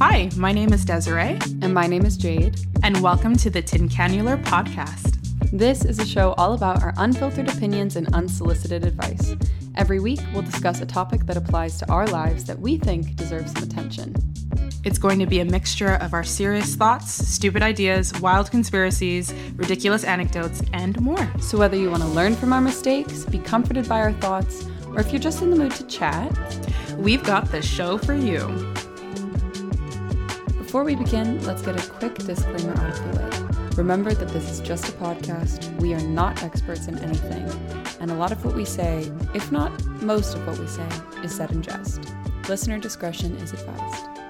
Hi, my name is Desiree, And my name is Jade. and welcome to the Tin Cannular Podcast. This is a show all about our unfiltered opinions and unsolicited advice. Every week, we'll discuss a topic that applies to our lives that we think deserves some attention. It's going to be a mixture of our serious thoughts, stupid ideas, wild conspiracies, ridiculous anecdotes, and more. So, whether you want to learn from our mistakes, be comforted by our thoughts, or if you're just in the mood to chat, We've got the show for you. Before we begin, let's get a quick disclaimer out of the way. Remember that this is just a podcast. We are not experts in anything, and a lot of what we say, if not most of what we say, is said in jest. Listener discretion is advised.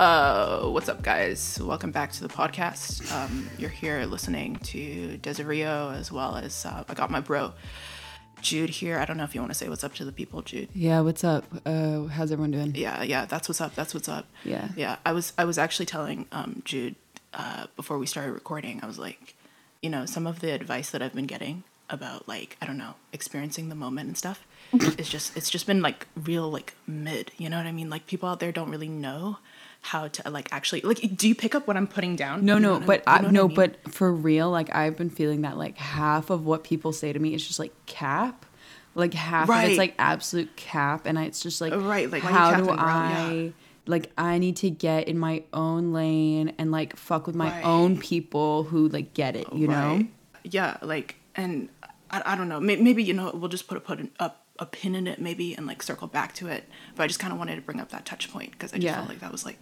Uh, what's up, guys? Welcome back to the podcast. Um, you're here listening to Desirio as well as uh, I got my bro Jude here. I don't know if you want to say what's up to the people, Jude. Yeah, what's up? Uh, how's everyone doing? Yeah, yeah, that's what's up. That's what's up. Yeah. yeah. I was I was actually telling um, Jude uh, before we started recording. I was like, you know, some of the advice that I've been getting about like I don't know experiencing the moment and stuff. it's just it's just been like real like mid. You know what I mean? Like people out there don't really know how to like actually like. Do you pick up what I'm putting down? No, You know no, but I, I, you know no, mean? but for real, like I've been feeling that like half of what people say to me is just like cap, like half of it's like absolute cap, and I, it's just like Right, like, how do? I Yeah. like I need to get in my own lane and like fuck with my Right. own people who like get it, you know? Yeah, like, and I, I don't know. May- Maybe you know we'll just put a put an, a, a pin in it, maybe, and like circle back to it. But I just kind of wanted to bring up that touch point because I just Yeah. felt like that was like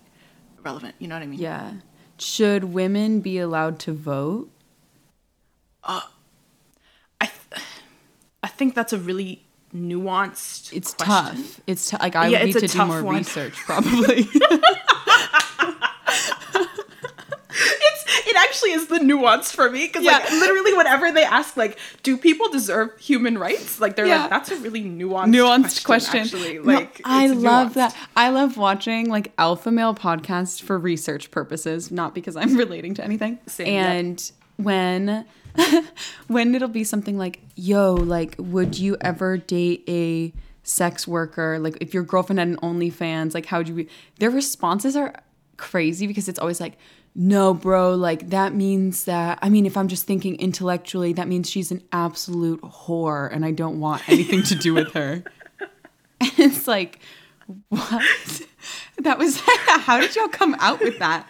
relevant. You know what I mean? Yeah. Should women be allowed to vote? Uh, I th- I think that's a really nuanced. It's question. tough. It's t- like I Yeah, would need to do more one. research probably. Actually is the nuance for me because like literally whenever they ask like, do people deserve human rights? Like they're Yeah. like that's a really nuanced nuanced question. Actually, No, like I love nuanced. that. I love watching like alpha male podcasts for research purposes, not because I'm relating to anything. Same, yeah. and when when it'll be something like, "Yo, like, would you ever date a sex worker? Like, if your girlfriend had an OnlyFans, like, how'd you?" Be? Their responses are crazy because it's always like. No, bro, like that means that I mean, if I'm just thinking intellectually, that means she's an absolute whore and I don't want anything to do with her. And it's like, what? That was how did y'all come out with that?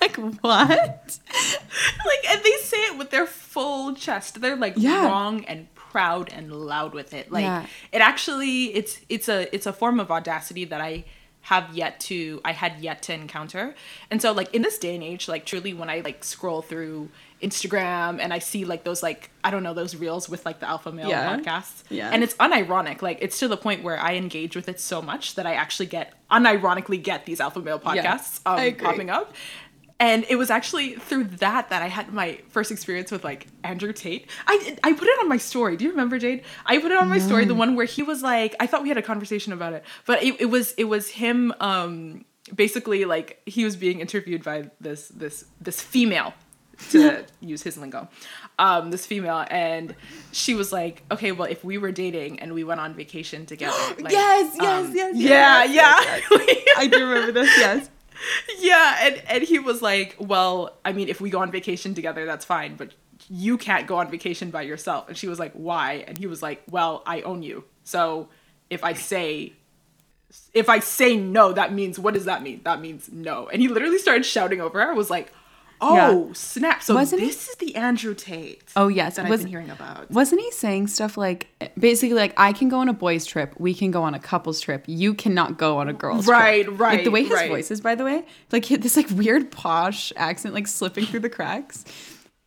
Like what? like and they say it with their full chest they're like Yeah. wrong and proud and loud with it like Yeah. it actually it's it's a it's a form of audacity that i have yet to i had yet to encounter and so like in this day and age like truly when i like scroll through instagram and i see like those like i don't know those reels with like the alpha male Yeah. podcasts Yeah. and it's unironic like it's to the point where i engage with it so much that i actually get unironically get these alpha male Yeah, podcasts um, popping up and it was actually through that that I had my first experience with like Andrew Tate. I I put it on my story. Do you remember Jade? I put it on my story, the one where he was like, I thought we had a conversation about it, but it, it was it was him. Um, basically, like he was being interviewed by this this this female, to use his lingo, um, this female, and she was like, okay, well, if we were dating and we went on vacation together, like, Yes, yes, um, yes, yeah, yes, yeah. I do remember this, yes. Yeah, and and he was like, "Well, I mean, if we go on vacation together, that's fine, but you can't go on vacation by yourself." And she was like, "Why?" And he was like, "Well, I own you. So if I say if I say no, that means what does that mean? That means no." And he literally started shouting over her. I was like, "Oh, snap. So Wasn't he- this is the Andrew Tate." Oh yes, that was, I've been hearing about. Wasn't he saying stuff like basically like I can go on a boys trip, we can go on a couples trip, you cannot go on a girls Right, trip. right, right. Like the way his right. voice is, by the way, like he this like weird posh accent like slipping through the cracks.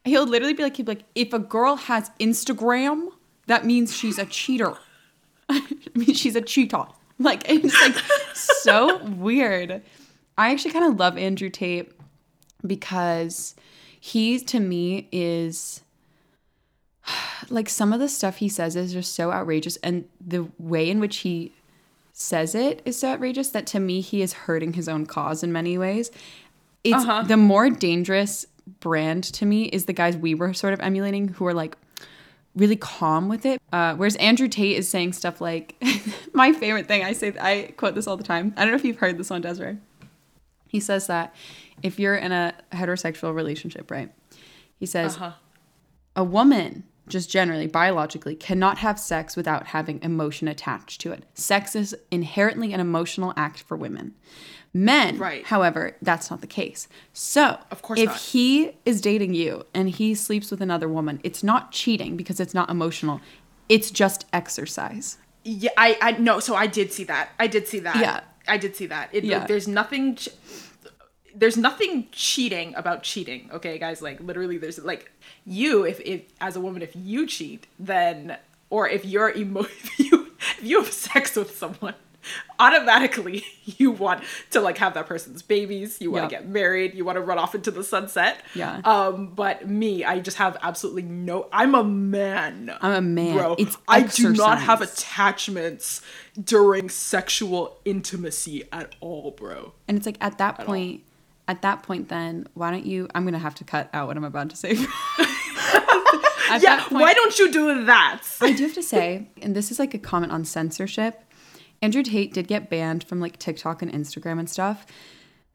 He'll literally be like he'd be like if a girl has Instagram, that means she's a cheater. I mean she's a cheetah. Like it's like so weird. I actually kind of love Andrew Tate because he to me is like some of the stuff he says is just so outrageous and the way in which he says it is so outrageous that to me he is hurting his own cause in many ways it's Uh-huh. the more dangerous brand to me is the guys we were sort of emulating who are like really calm with it. Uh, whereas Andrew Tate is saying stuff like, my favorite thing, I say, I quote this all the time. I don't know if you've heard this one, Desiree. He says that if you're in a heterosexual relationship, right? He says, Uh-huh. a woman, just generally, biologically, cannot have sex without having emotion attached to it. Sex is inherently an emotional act for women. Men, Right. however, that's not the case. So, Of course if not. he is dating you and he sleeps with another woman, it's not cheating because it's not emotional. It's just exercise. Yeah, I I no, so I did see that. I did see that. Yeah. I did see that. It, Yeah. There's nothing. Ch- there's nothing cheating about cheating. Okay, guys. Like literally, there's like you. If if as a woman, if you cheat, then or if you're emo, if you if you have sex with someone, automatically you want to like have that person's babies. You want to Yeah. get married. You want to run off into the sunset. Yeah. Um. But me, I just have absolutely no. I'm a man. I'm a man. Bro, It's I do not have attachments during sexual intimacy at all, bro. And it's like at that point, at that point, then why don't you? I'm gonna have to cut out what I'm about to say. At yeah, that point- why don't you do that? I do have to say, and this is like a comment on censorship. Andrew Tate did get banned from like TikTok and Instagram and stuff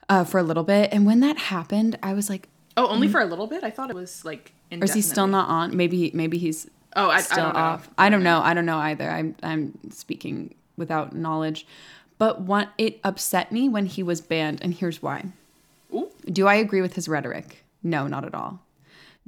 uh, for a little bit, and when that happened, I was like, Oh, only for a little bit. I thought it was like. "Or is he still not on? Maybe, maybe he's Oh, I, I still don't know. off. I don't know. I don't know either. I'm I'm speaking without knowledge, but what it upset me when he was banned, and here's why. Ooh. Do I agree with his rhetoric? No, not at all.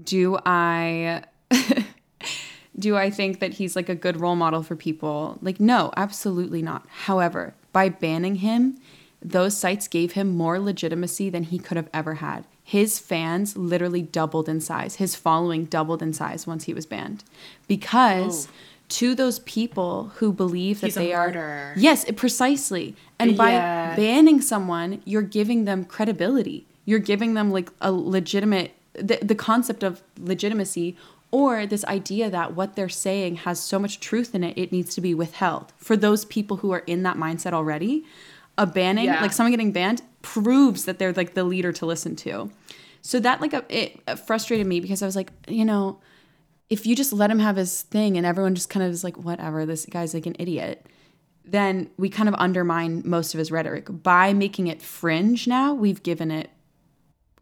Do I do I think that he's like a good role model for people? Like no, absolutely not. However, by banning him, those sites gave him more legitimacy than he could have ever had. His fans literally doubled in size. His following doubled in size once he was banned. Because Oh. To those people who believe that He's a they are. Yes, it- precisely. And by Yeah. banning someone, you're giving them credibility. You're giving them like a legitimate the, the concept of legitimacy or this idea that what they're saying has so much truth in it it needs to be withheld. For those people who are in that mindset already, a banning, Yeah. like someone getting banned proves that they're like the leader to listen to. So that like it frustrated me because I was like, you know, if you just let him have his thing and everyone just kind of is like, whatever, this guy's like an idiot, then we kind of undermine most of his rhetoric. By making it fringe now, we've given it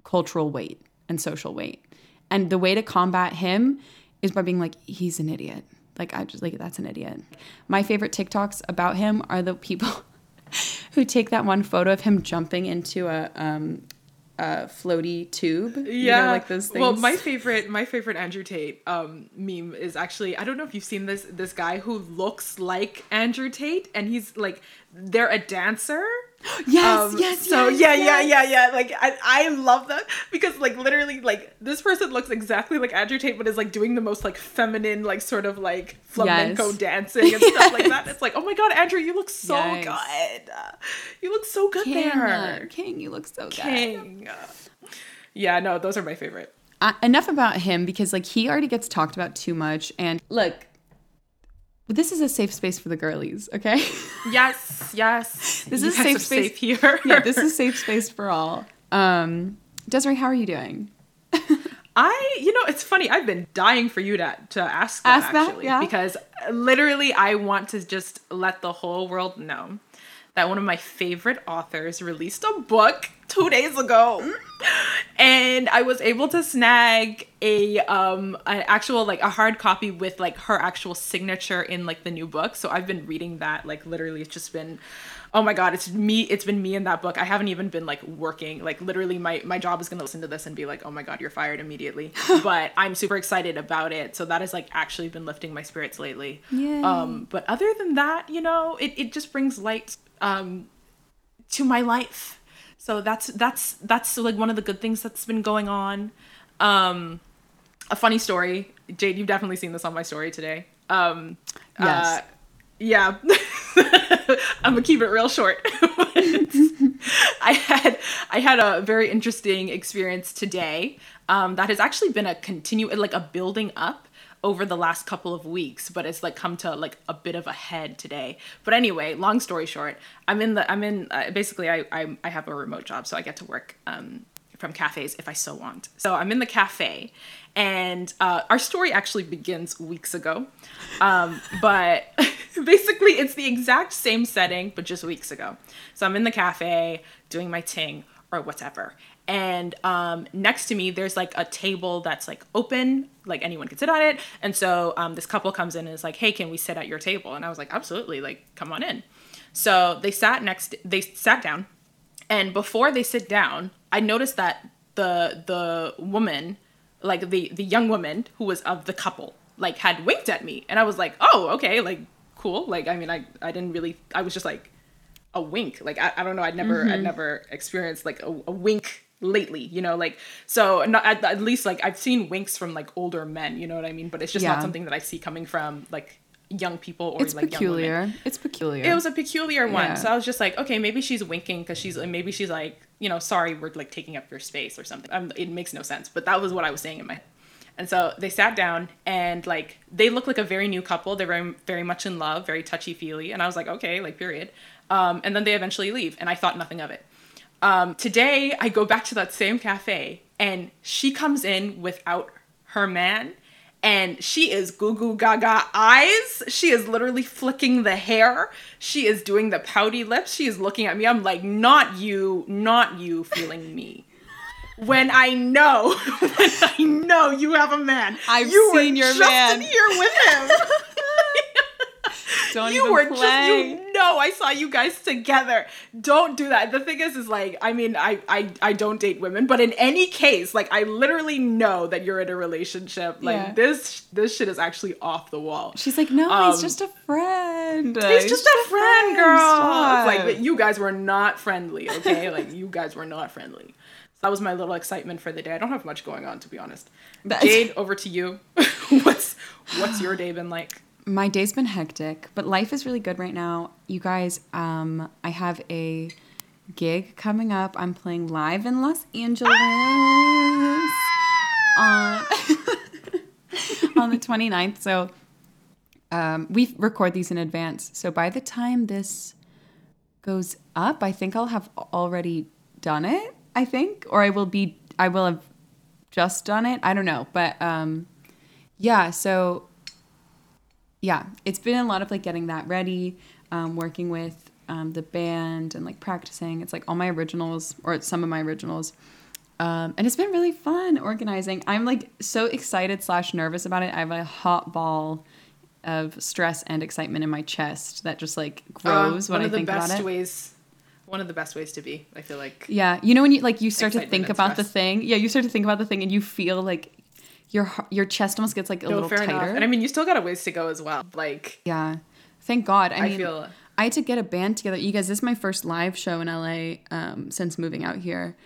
cultural weight and social weight. And the way to combat him is by being like, he's an idiot. Like, I just like, that's an idiot. My favorite TikToks about him are the people who take that one photo of him jumping into a, um, a floaty tube. Yeah, You know, like those things. Well, my favorite, my favorite Andrew Tate um, meme is actually I don't know if you've seen this this guy who looks like Andrew Tate, and he's like they're a dancer. Yes, Um, yes, So yes, yeah, yes. yeah, yeah, yeah. Like I, I love that because like literally like this person looks exactly like Andrew Tate, but is like doing the most like feminine, like sort of like flamenco Yes. dancing and stuff like that. It's like, oh my god, Andrew, you look so good. You look so good King, there. King, you look so good. King. Yeah, no, those are my favorite. uh, enough about him because like he already gets talked about too much and look this is a safe space for the girlies okay Yes, yes. This You is safe space- safe here. yeah this is safe space for all um desiree how are you doing I, you know, it's funny. I've been dying for you to to ask that Ask that, actually yeah. because literally I want to just let the whole world know that one of my favorite authors released a book two days ago, and I was able to snag a um an actual like a hard copy with like her actual signature in like the new book. So I've been reading that like literally. It's just been. Oh my god, it's me. It's been me in that book. I haven't even been like working. Like literally, my my job is gonna listen to this and be like, "Oh my god, you're fired immediately." but I'm super excited about it. So that has like actually been lifting my spirits lately. Yay. Um, but other than that, you know, it it just brings light um to my life. So that's that's that's like one of the good things that's been going on. Um, a funny story, Jade. You've definitely seen this on my story today. Um, Yes. uh, yeah. I'm gonna keep it real short. I had I had a very interesting experience today. Um, that has actually been a continue like a building up over the last couple of weeks, but it's like come to like a bit of a head today. But anyway, long story short, I'm in the I'm in uh, basically I, I I have a remote job, so I get to work um from cafes if I so want. So I'm in the cafe, and uh, our story actually begins weeks ago. Um, but basically, it's the exact same setting, but just weeks ago. So I'm in the cafe doing my ting or whatever. And um, next to me, there's like a table that's like open, like anyone can sit on it. And so um, this couple comes in and is like, "Hey, can we sit at your table?" And I was like, "Absolutely! Like, come on in." So they sat next. They sat down, and before they sit down, I noticed that the the woman, like the the young woman who was of the couple, like had winked at me, and I was like, "Oh, okay, like cool." Like, I mean, I I didn't really. I was just like a wink. Like I, I don't know. I'd never I'd never experienced like a, a wink lately you know like so not at, at least like i've seen winks from like older men you know what i mean but it's just Yeah. not something that i see coming from like young people or It's like young women. peculiar. It's peculiar. It was a peculiar one. Yeah. So I was just like, okay, maybe she's winking because she's like, maybe she's like, you know, sorry, we're like taking up your space or something. Um, it makes no sense, but that was what I was saying in my head. And so they sat down and like they look like a very new couple. They're very very much in love, very touchy feely. And I was like, okay, like period. Um, and then they eventually leave, and I thought nothing of it. Um, today I go back to that same cafe, and she comes in without her man, and she is goo goo gaga eyes. She is literally flicking the hair. She is doing the pouty lips. She is looking at me. I'm like, not you, not you feeling me. When I know, when I know you have a man, I've you seen your just man. in here with him. Don't you were play. just you know I saw you guys together. Don't do that. The thing is is like I mean I I I don't date women, but in any case, like I literally know that you're in a relationship. Like Yeah. this this shit is actually off the wall. She's like, no, Um, he's just a friend. He's just a friend, girl. Stop. Like but you guys were not friendly, okay? like you guys were not friendly. So that was my little excitement for the day. I don't have much going on to be honest. That's- Jade, over to you. what's what's your day been like? My day's been hectic, but life is really good right now. You guys, um, I have a gig coming up. I'm playing live in Los Angeles on on the 29th. So um, we record these in advance. So by the time this goes up, I think I'll have already done it. I think, or I will be. I will have just done it. I don't know, but um, yeah. So yeah, it's been a lot of like getting that ready, um, working with um, the band and like practicing. It's like all my originals or some of my originals. Um, and it's been really fun organizing. I'm like so excited slash nervous about it. I have a hot ball of stress and excitement in my chest that just like grows Um, when one I of the think best about it. ways one of the best ways to be i feel like Yeah, you know when you like you start to think about the thing. Yeah, you start to think about the thing and you feel like your your chest almost gets like a no little fair tighter. enough and i mean you still got a ways to go as well like Yeah. Thank God. I I mean, feel- I had to get a band together. You guys, this is my first live show in LA um, since moving out here.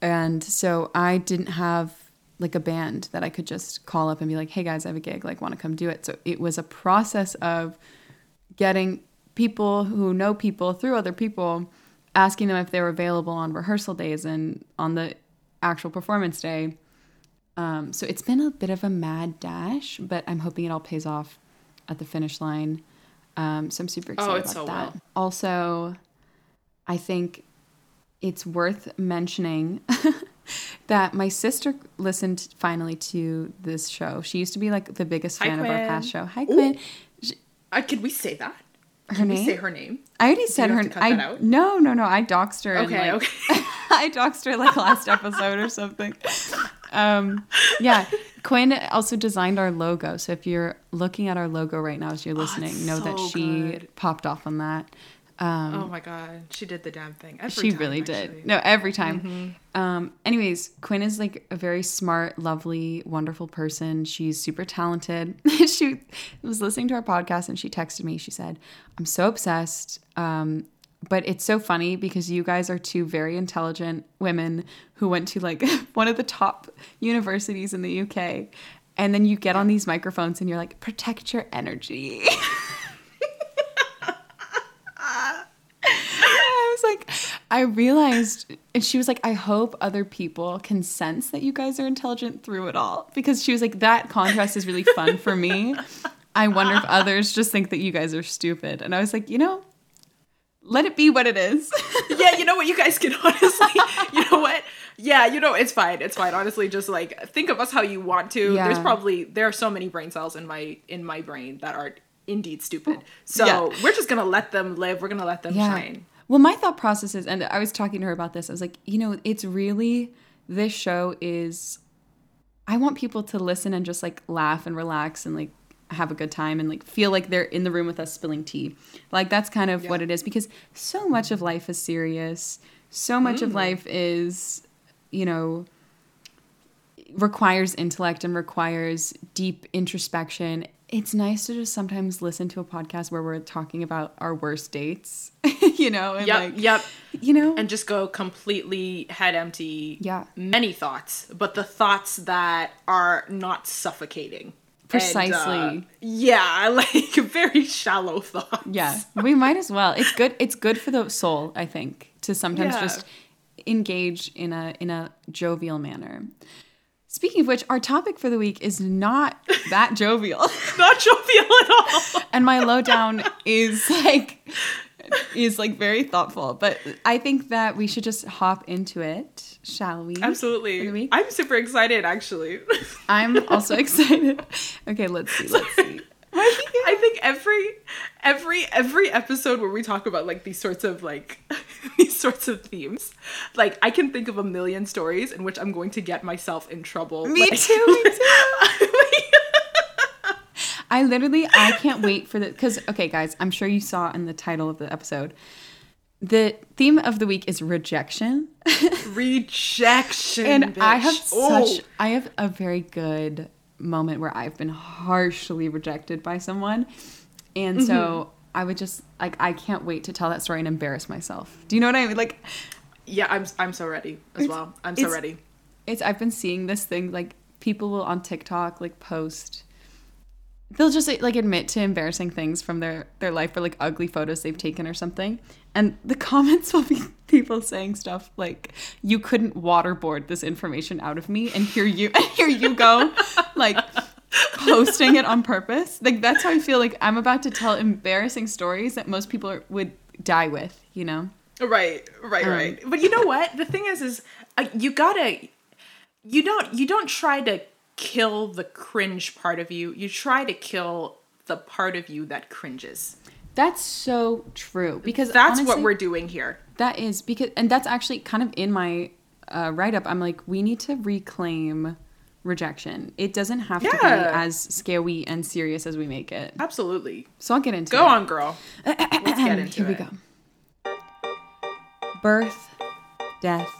And so I didn't have like a band that I could just call up and be like, hey guys, I have a gig, like, want to come do it. So it was a process of getting people who know people through other people, asking them if they were available on rehearsal days and on the actual performance day. Um, so it's been a bit of a mad dash, but I'm hoping it all pays off at the finish line. Um, so I'm super excited Oh, it's about so that. will. Also, I think it's worth mentioning that my sister listened finally to this show. She used to be like the biggest Hi, fan of our past show. Hi, Ooh. Quinn. uh, could we say that Her Can we name? say her name I already said you her. cut I no, no, no. I doxed her. okay like, okay I doxed her like last episode or something. Um, yeah, Quinn also designed our logo. So if you're looking at our logo right now as you're listening, it's know that she good. popped off on that. Um, oh my god she did the damn thing every she time, really actually. did. No, every time. Mm-hmm. Um, anyways, Quinn is like a very smart, lovely, wonderful person. She's super talented. she was listening to our podcast and she texted me. She said, I'm so obsessed. Um, but it's so funny because you guys are two very intelligent women who went to like one of the top universities in the UK. And then you get on these microphones and you're like, protect your energy. I was like, I realized, and she was like, I hope other people can sense that you guys are intelligent through it all. Because she was like, that contrast is really fun for me. I wonder if others just think that you guys are stupid. And I was like, you know, let it be what it is. yeah you know what you guys can honestly you know what Yeah, you know, it's fine. It's fine. Honestly, just like think of us how you want to. Yeah. There's probably there are so many brain cells in my in my brain that are indeed stupid. So Yeah. we're just gonna let them live. We're gonna let them shine. Well, my thought process is, and I was talking to her about this. I was like, you know, it's really this show is. I want people to listen and just like laugh and relax and like have a good time and like feel like they're in the room with us spilling tea. Like that's kind of what it is because so much of life is serious. So much of mm. life is, you know, requires intellect and requires deep introspection. It's nice to just sometimes listen to a podcast where we're talking about our worst dates, you know, and Yep, like, yep. you know, And just go completely head empty. Yeah. Many thoughts, but the thoughts that are not suffocating. And, uh, Precisely. yeah, like very shallow thoughts. yeah, we might as well. It's good. It's good for the soul, I think, to sometimes Yeah. just engage in a in a jovial manner. Speaking of which, our topic for the week is not that jovial. Not jovial at all. and my lowdown is like is like very thoughtful. But I think that we should just hop into it, shall we? Absolutely. I'm super excited actually. I'm also excited. Okay, let's see. Let's see. I think every every every episode where we talk about like these sorts of like these sorts of themes, like I can think of a million stories in which I'm going to get myself in trouble. Me like- too, me too. I literally I can't wait for the because okay guys, I'm sure you saw in the title of the episode. The theme of the week is rejection. Rejection. and I have bitch. Oh. such I have a very good moment where I've been harshly rejected by someone. And so Mm-hmm. I would just like I can't wait to tell that story and embarrass myself. Do you know what I mean? Like Yeah, I'm I'm so ready as well. I'm so ready. it's I've been seeing this thing like people will on TikTok like post they'll just like admit to embarrassing things from their their life or like ugly photos they've taken or something and the comments will be people saying stuff like you couldn't waterboard this information out of me and here you and here you go like posting it on purpose like that's how I feel like I'm about to tell embarrassing stories that most people are, would die with you know Right, right, Um, right. But you know what? The thing is, is uh, you gotta, you don't, you don't try to kill the cringe part of you. You try to kill the part of you that cringes. that's so true because That's what we're doing here. That is because, and that's actually kind of in my uh, write up. I'm like, we need to reclaim rejection. It doesn't have to be as scary and serious as we make it. Absolutely. So I'll get into Go it. Go on, girl. Let's get into Here we go. Birth, death,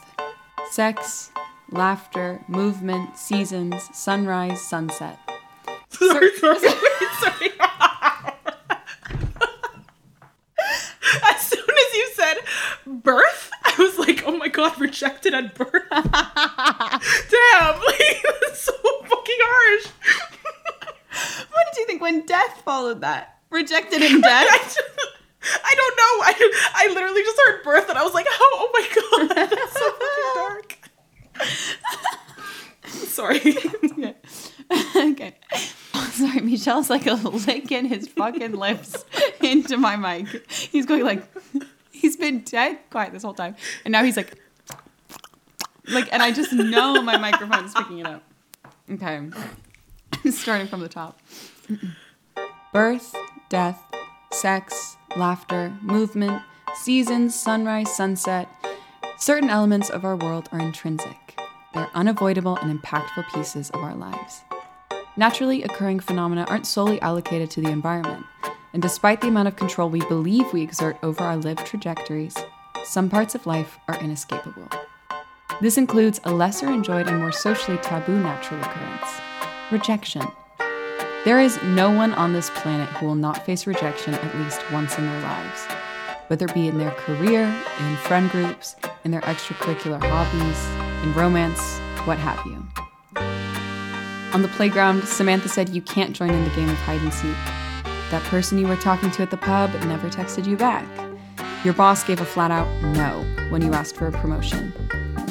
sex, laughter, movement, seasons, sunrise, sunset. Sorry, sorry, sorry, sorry. as soon as you said birth, I was like, oh my god, rejected at birth. Damn, like that's so fucking harsh. What did you think when death followed that? Rejected in death? I, don't know. I I literally just heard birth and I was like, oh, oh my god, that's so fucking dark. Sorry. okay. Sorry, Michelle's like a licking his fucking lips into my mic. He's going like, he's been dead quiet this whole time, and now he's like, like, and I just know my microphone's picking it up. Okay, starting from the top. Birth, death, sex, laughter, movement, seasons, sunrise, sunset. Certain elements of our world are intrinsic. They're unavoidable and impactful pieces of our lives. Naturally occurring phenomena aren't solely allocated to the environment, and despite the amount of control we believe we exert over our lived trajectories, some parts of life are inescapable. This includes a lesser enjoyed and more socially taboo natural occurrence rejection. There is no one on this planet who will not face rejection at least once in their lives, whether it be in their career, in friend groups, in their extracurricular hobbies, in romance, what have you. On the playground, Samantha said you can't join in the game of hide and seek. That person you were talking to at the pub never texted you back. Your boss gave a flat out no when you asked for a promotion.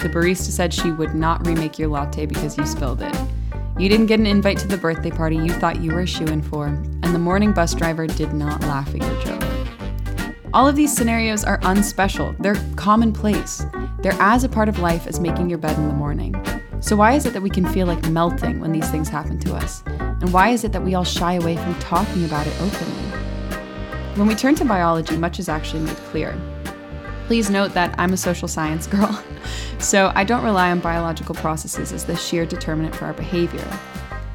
The barista said she would not remake your latte because you spilled it. You didn't get an invite to the birthday party you thought you were a shoe in for, and the morning bus driver did not laugh at your joke. All of these scenarios are unspecial, they're commonplace. They're as a part of life as making your bed in the morning. So, why is it that we can feel like melting when these things happen to us? And why is it that we all shy away from talking about it openly? When we turn to biology, much is actually made clear. Please note that I'm a social science girl, so I don't rely on biological processes as the sheer determinant for our behavior.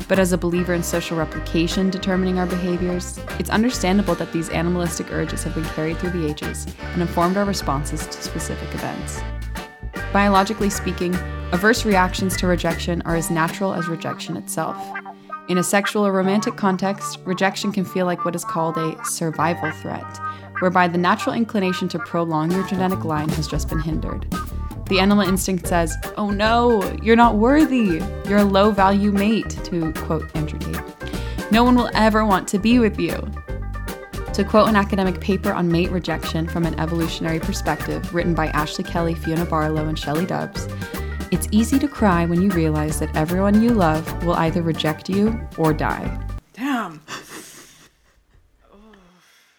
But as a believer in social replication determining our behaviors, it's understandable that these animalistic urges have been carried through the ages and informed our responses to specific events. Biologically speaking, averse reactions to rejection are as natural as rejection itself. In a sexual or romantic context, rejection can feel like what is called a survival threat, whereby the natural inclination to prolong your genetic line has just been hindered. The animal instinct says, Oh no, you're not worthy. You're a low value mate, to quote Andrew Tate. No one will ever want to be with you. To quote an academic paper on mate rejection from an evolutionary perspective written by Ashley Kelly, Fiona Barlow, and Shelli Dubbs, it's easy to cry when you realize that everyone you love will either reject you or die. Damn.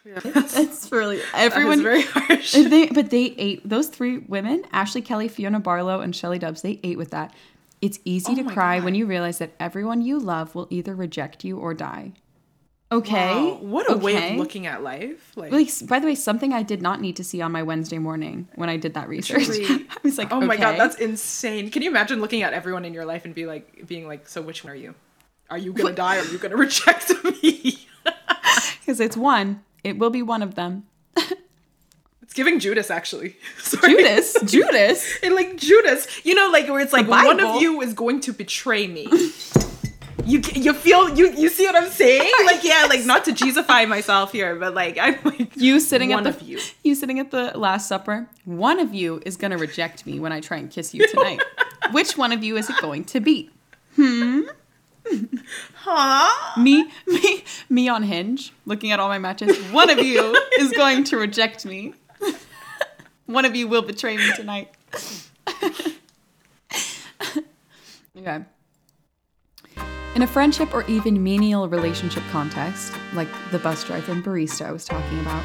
That's really everyone. very harsh. They, but they ate those three women: Ashley Kelly, Fiona Barlow, and Shelli Dubbs. They ate with that. It's easy Oh to cry God. when you realize that everyone you love will either reject you or die. Okay, Wow, what a way of looking at life. Like, Like, by the way, something I did not need to see on my Wednesday morning when I did that research. I was like, oh my god, that's insane. Can you imagine looking at everyone in your life and be like, being like, so which one are you? Are you gonna die? Or are you gonna reject me? because it's one. It will be one of them. it's giving Judas actually. Sorry. Judas, Judas. And like Judas, you know, like where it's like one of you is going to betray me. You you feel you you see what I'm saying? Like yeah, like not to Jesusify myself here, but like I'm like You sitting one at the of you. you sitting at the Last Supper. One of you is gonna reject me when I try and kiss you tonight. Which one of you is it going to be? Hmm. Huh? Me, me, me on Hinge, looking at all my matches. One of you is going to reject me. One of you will betray me tonight. okay. In a friendship or even menial relationship context, like the bus driver and barista I was talking about,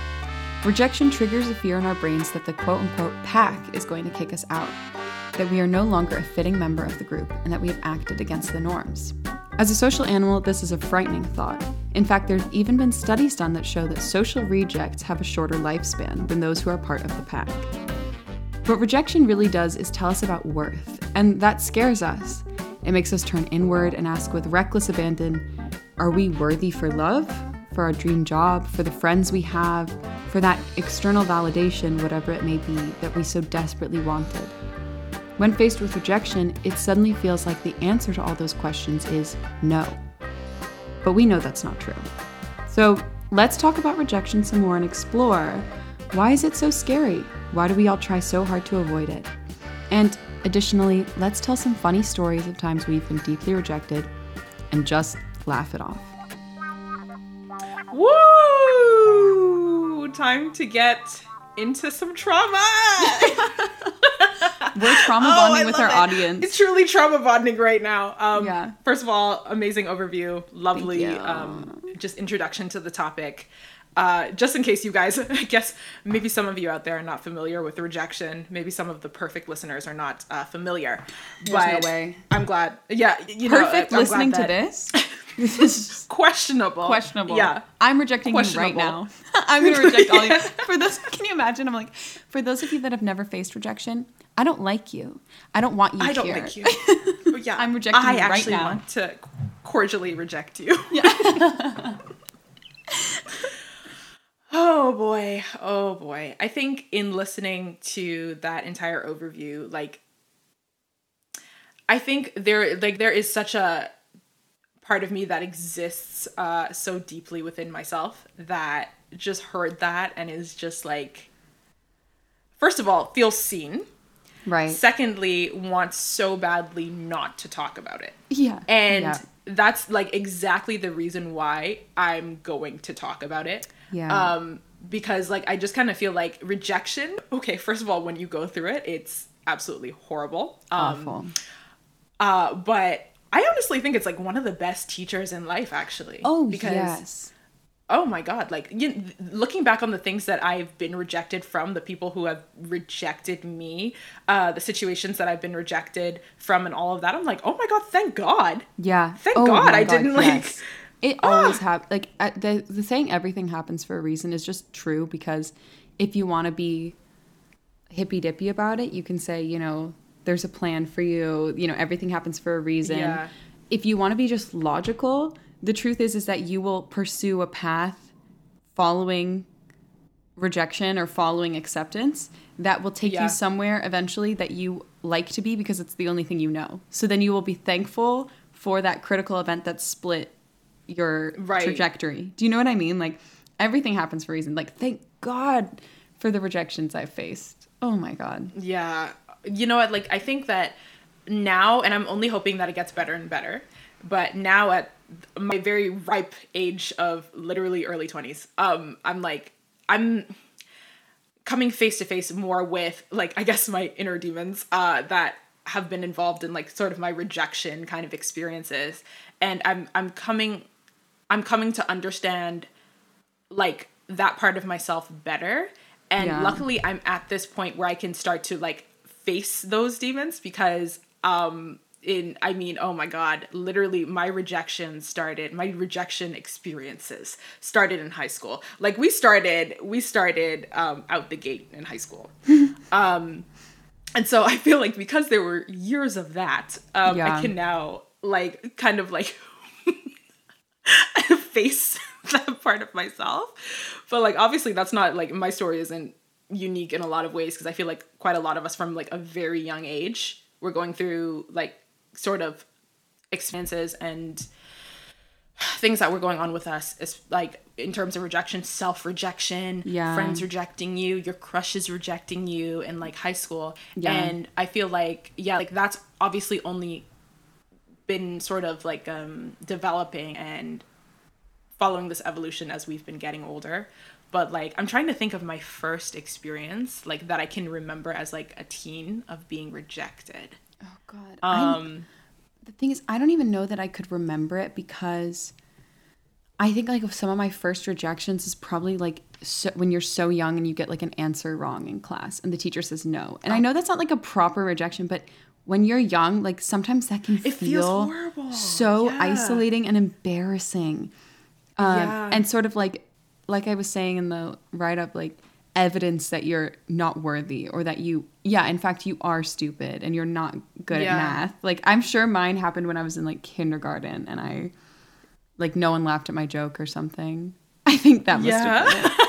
rejection triggers a fear in our brains that the quote unquote pack is going to kick us out, that we are no longer a fitting member of the group, and that we have acted against the norms. As a social animal, this is a frightening thought. In fact, there's even been studies done that show that social rejects have a shorter lifespan than those who are part of the pack. What rejection really does is tell us about worth, and that scares us. It makes us turn inward and ask with reckless abandon Are we worthy for love? For our dream job? For the friends we have? For that external validation, whatever it may be, that we so desperately wanted? When faced with rejection, it suddenly feels like the answer to all those questions is no. But we know that's not true. So let's talk about rejection some more and explore why is it so scary? Why do we all try so hard to avoid it? And additionally, let's tell some funny stories of times we've been deeply rejected and just laugh it off. Woo! Time to get into some trauma. We're trauma Oh, bonding I with our it. audience. It's truly trauma bonding right now. Um, Yeah. First of all, amazing overview, lovely, um, just introduction to the topic. Uh, just in case you guys, I guess maybe some of you out there are not familiar with rejection. Maybe some of the perfect listeners are not uh, familiar. There's but no way. I'm glad. Yeah, you know, Perfect I- I'm listening glad to this. This is Questionable. questionable. Yeah. I'm rejecting you right now. I'm gonna reject all of you. For those, can you imagine? I'm like, for those of you that have never faced rejection, I don't like you. I don't want you I don't here. like you. Yeah, I'm rejecting I you right actually want to cordially reject you. Oh boy, oh boy. I think in listening to that entire overview, like, I think there, like, there is such a part of me that exists uh, so deeply within myself that just heard that and is just like, first of all, feels seen Right. secondly wants so badly not to talk about it yeah. and yeah. that's like exactly the reason why i'm going to talk about it Yeah. um because like i just kind of feel like rejection okay first of all when you go through it it's absolutely horrible um awful. uh but i honestly think it's like one of the best teachers in life actually Oh because yes. oh my god like you, looking back on the things that i've been rejected from the people who have rejected me uh the situations that i've been rejected from and all of that i'm like oh my god thank god Yeah. Thank Oh God I didn't, like- Ah. It always happens. Like uh, the the saying "everything happens for a reason" is just true because if you want to be hippy dippy about it, you can say, you know, there's a plan for you. You know, everything happens for a reason. Yeah. If you want to be just logical, the truth is is that you will pursue a path following rejection or following acceptance that will take Yeah. you somewhere eventually that you like to be because it's the only thing you know. So then you will be thankful for that critical event that split your Right. trajectory. Do you know what I mean? Like everything happens for a reason. Like thank God for the rejections I've faced. Oh my God. Yeah. You know what? Like, I think that now, and I'm only hoping that it gets better and better, but now at my very ripe age of literally early 20s, um, I'm like, I'm coming face to face more with, like, I guess my inner demons uh, that have been involved in, like, sort of my rejection kind of experiences. And I'm, I'm coming, I'm coming to understand like that part of myself better and Yeah. luckily i'm at this point where i can start to like face those demons because um in i mean oh my god literally my rejection started my rejection experiences started in high school like we started we started um out the gate in high school um and so i feel like because there were years of that um Yeah. i can now like kind of like face that part of myself. But like obviously that's not like my story isn't unique in a lot of ways because I feel like quite a lot of us from like a very young age we're going through like sort of experiences and things that were going on with us is like in terms of rejection self-rejection Yeah. friends rejecting you your crushes rejecting you in like high school Yeah. and i feel like yeah like that's obviously only been sort of like um developing and following this evolution as we've been getting older but like i'm trying to think of my first experience like that i can remember as like a teen of being rejected Oh God. Um the thing is, I don't even know that I could remember it because I think like some of my first rejections is probably like so, when you're so young and you get like an answer wrong in class and the teacher says no. And I know that's not like a proper rejection, but when you're young, like sometimes that can It feel feels horrible. so Yeah. isolating and embarrassing. Um, Yeah. And sort of like, like I was saying in the write up, like evidence that you're not worthy or that you, yeah, in fact, you are stupid and you're not good Yeah. at math. Like I'm sure mine happened when I was in like kindergarten and I, like no one laughed at my joke or something. I think that must have been Yeah. it.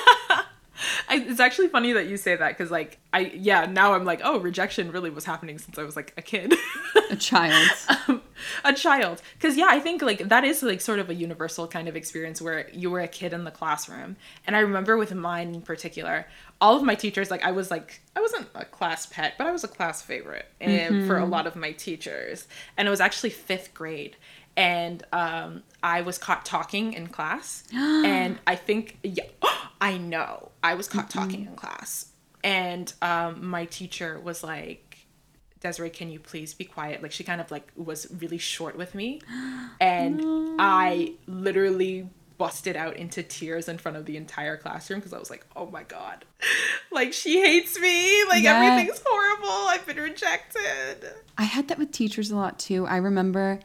I, it's actually funny that you say that because like i yeah now i'm like oh rejection really was happening since i was like a kid. A child. Um, a child. Because yeah i think like that is like sort of a universal kind of experience where you were a kid in the classroom. And i remember with mine in particular all of my teachers like i was like i wasn't a class pet but i was a class favorite and for a mm-hmm. lot of my teachers. And it was actually fifth grade. And um, i was caught talking in class. And i think yeah i know i was caught talking in class and um, my teacher was like Desiree, can you please be quiet? Like she kind of like was really short with me. And I literally busted out into tears in front of the entire classroom because I was like, oh my God. Like she hates me. Like Yeah. everything's horrible. I've been rejected. I had that with teachers a lot too. I remember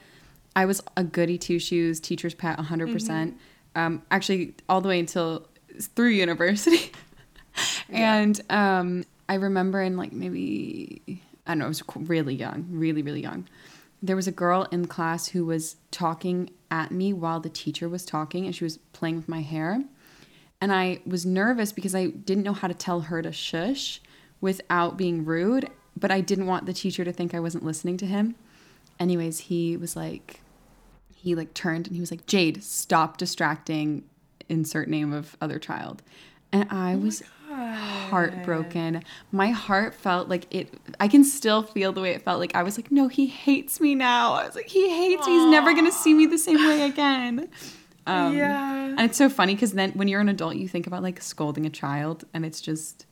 I was a goody two shoes, teacher's pet 100%. percent Um, actually, all the way until through university. and um, I remember in like maybe, I don't know, I was really young, really, really young. There was a girl in class who was talking at me while the teacher was talking and she was playing with my hair. And I was nervous because I didn't know how to tell her to shush without being rude, but I didn't want the teacher to think I wasn't listening to him. Anyways, he was like, he like turned and he was like, Jade, stop distracting, insert name of other child. And I was heartbroken. My heart felt like it, I can still feel the way it felt. Like I was like, no, he hates me now. I was like, he hates me. He's never going to see me the same way again. Um, yeah. and it's so funny because then when you're an adult, you think about like scolding a child, and it's just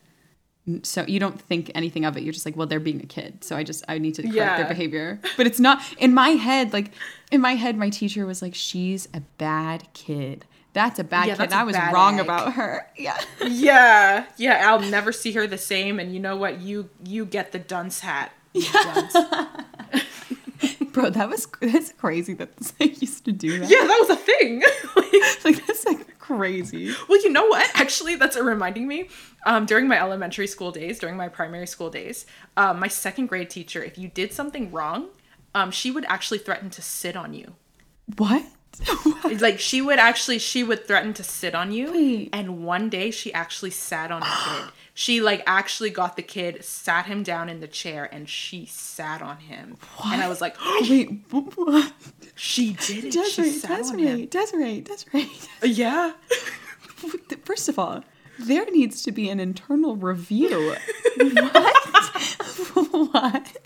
so you don't think anything of it. You're just like, well, they're being a kid, so I just I need to correct Yeah. their behavior. But it's not in my head. Like in my head, my teacher was like, she's a bad kid. That's a bad Yeah, kid. that's and a I was wrong egg. about her. Yeah. Yeah, yeah. I'll never see her the same. And you know what? You you get the dunce hat. dunce. Bro, that was that's crazy that they used to do that. Yeah, that was a thing. Like- Like that's like crazy. well, you know what? Actually, that's reminding me. Um, during my elementary school days, during my primary school days, um, my second grade teacher, if you did something wrong, um, she would actually threaten to sit on you. What? It's like she would actually she would threaten to sit on you Wait. and one day she actually sat on a kid she like actually got the kid sat him down in the chair and she sat on him what? and i was like Wait, what? she did it she Desiree, sat on him Desiree, Desiree. Uh, yeah First of all, there needs to be an internal review. what? what?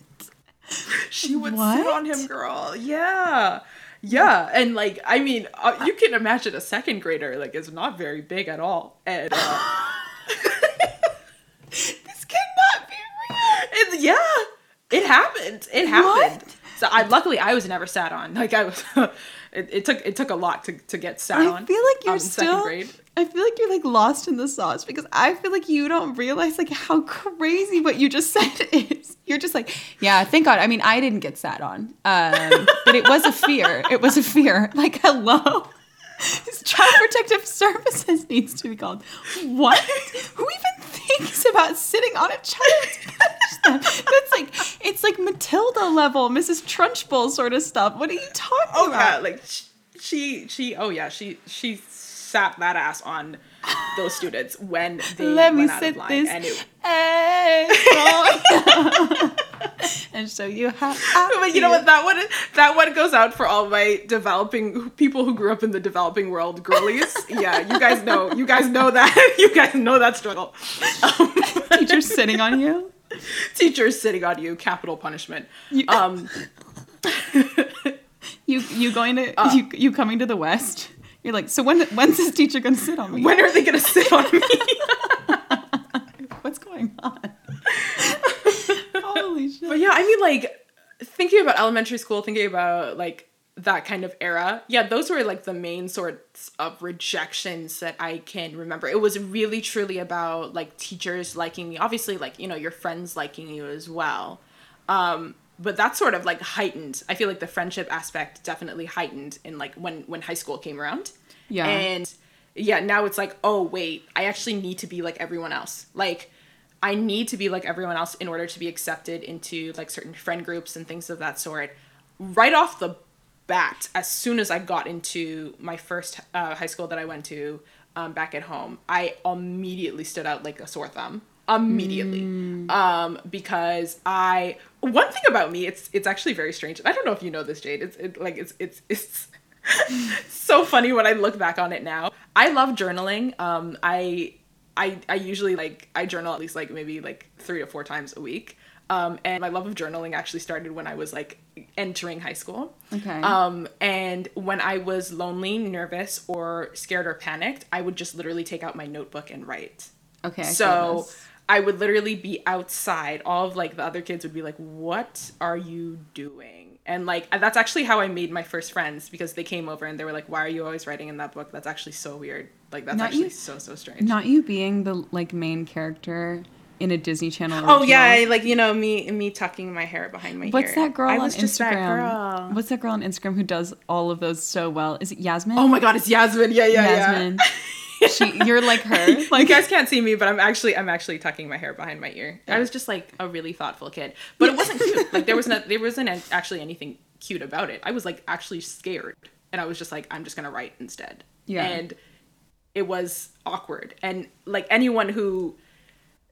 she would sit on him girl yeah yeah and like i mean uh, you can imagine a second grader like is not very big at all and uh, This cannot be real. It's, yeah, it happened. It happened. So I luckily I was never sat on. Like I was, it, it took it took a lot to, to get sat I on. feel like you're um, still. grade. I feel like you're like lost in the sauce because I feel like you don't realize like how crazy what you just said is. You're just like, yeah, thank God. I mean, I didn't get sat on, um, but it was a fear. It was a fear. Like, hello. This Child Protective Services needs to be called. What? Who even thinks about sitting on a child to punish them? That's like it's like Matilda level, Mrs. Trunchbull sort of stuff. What are you talking Oh about? yeah, like she she oh yeah she she sat that ass on those students when they Let me sit this and it, and show you how. But you know what that one that one goes out for all my developing people who grew up in the developing world girlies yeah you guys know you guys know that you guys know that struggle um, Teacher sitting on you. teachers sitting on you capital punishment You- um You you going to Uh. you you coming to the West? You're like, so when when's this teacher gonna sit on me? when are they gonna sit on me What's going on? Holy shit! But yeah, I mean, like thinking about elementary school, thinking about like that kind of era. Yeah, those were like the main sorts of rejections that I can remember. It was really truly about like teachers liking me. Obviously, like you know your friends liking you as well. Um, but that's sort of like heightened. I feel like the friendship aspect definitely heightened in like when when high school came around. Yeah. And yeah, now it's like, oh wait, I actually need to be like everyone else. Like I need to be like everyone else in order to be accepted into like certain friend groups and things of that sort. Right off the bat, as soon as I got into my first uh, high school that I went to um, back at home, I immediately stood out like a sore thumb. Immediately, um, because I one thing about me, it's it's actually very strange. I don't know if you know this, Jade. It's it, like it's it's it's so funny when I look back on it now. I love journaling. Um, I I I usually like I journal at least like maybe like three or four times a week. Um, and my love of journaling actually started when I was like entering high school. Okay. Um, and when I was lonely, nervous, or scared or panicked, I would just literally take out my notebook and write. Okay. I so. I would literally be outside. All of like the other kids would be like, "What are you doing?" And like that's actually how I made my first friends because they came over and they were like, "Why are you always writing in that book? That's actually so weird. Like that's Not actually you- so so strange." not you being the like main character in a Disney Channel. Oh yeah, I, like you know me me tucking my hair behind my What's ear. that girl I on just that Instagram? girl. What's that girl on Instagram who does all of those so well? Is it Yasmin? Oh my god, it's Yasmin. Yeah, yeah, Yasmin. yeah. she, you're like her. Like you guys can't see me, but I'm actually I'm actually tucking my hair behind my ear. I was oh. just like a really thoughtful kid, but it wasn't cute. Like there was not there wasn't actually anything cute about it. I was like actually scared, and I was just like I'm just gonna write instead. Yeah. and it was awkward. And like anyone who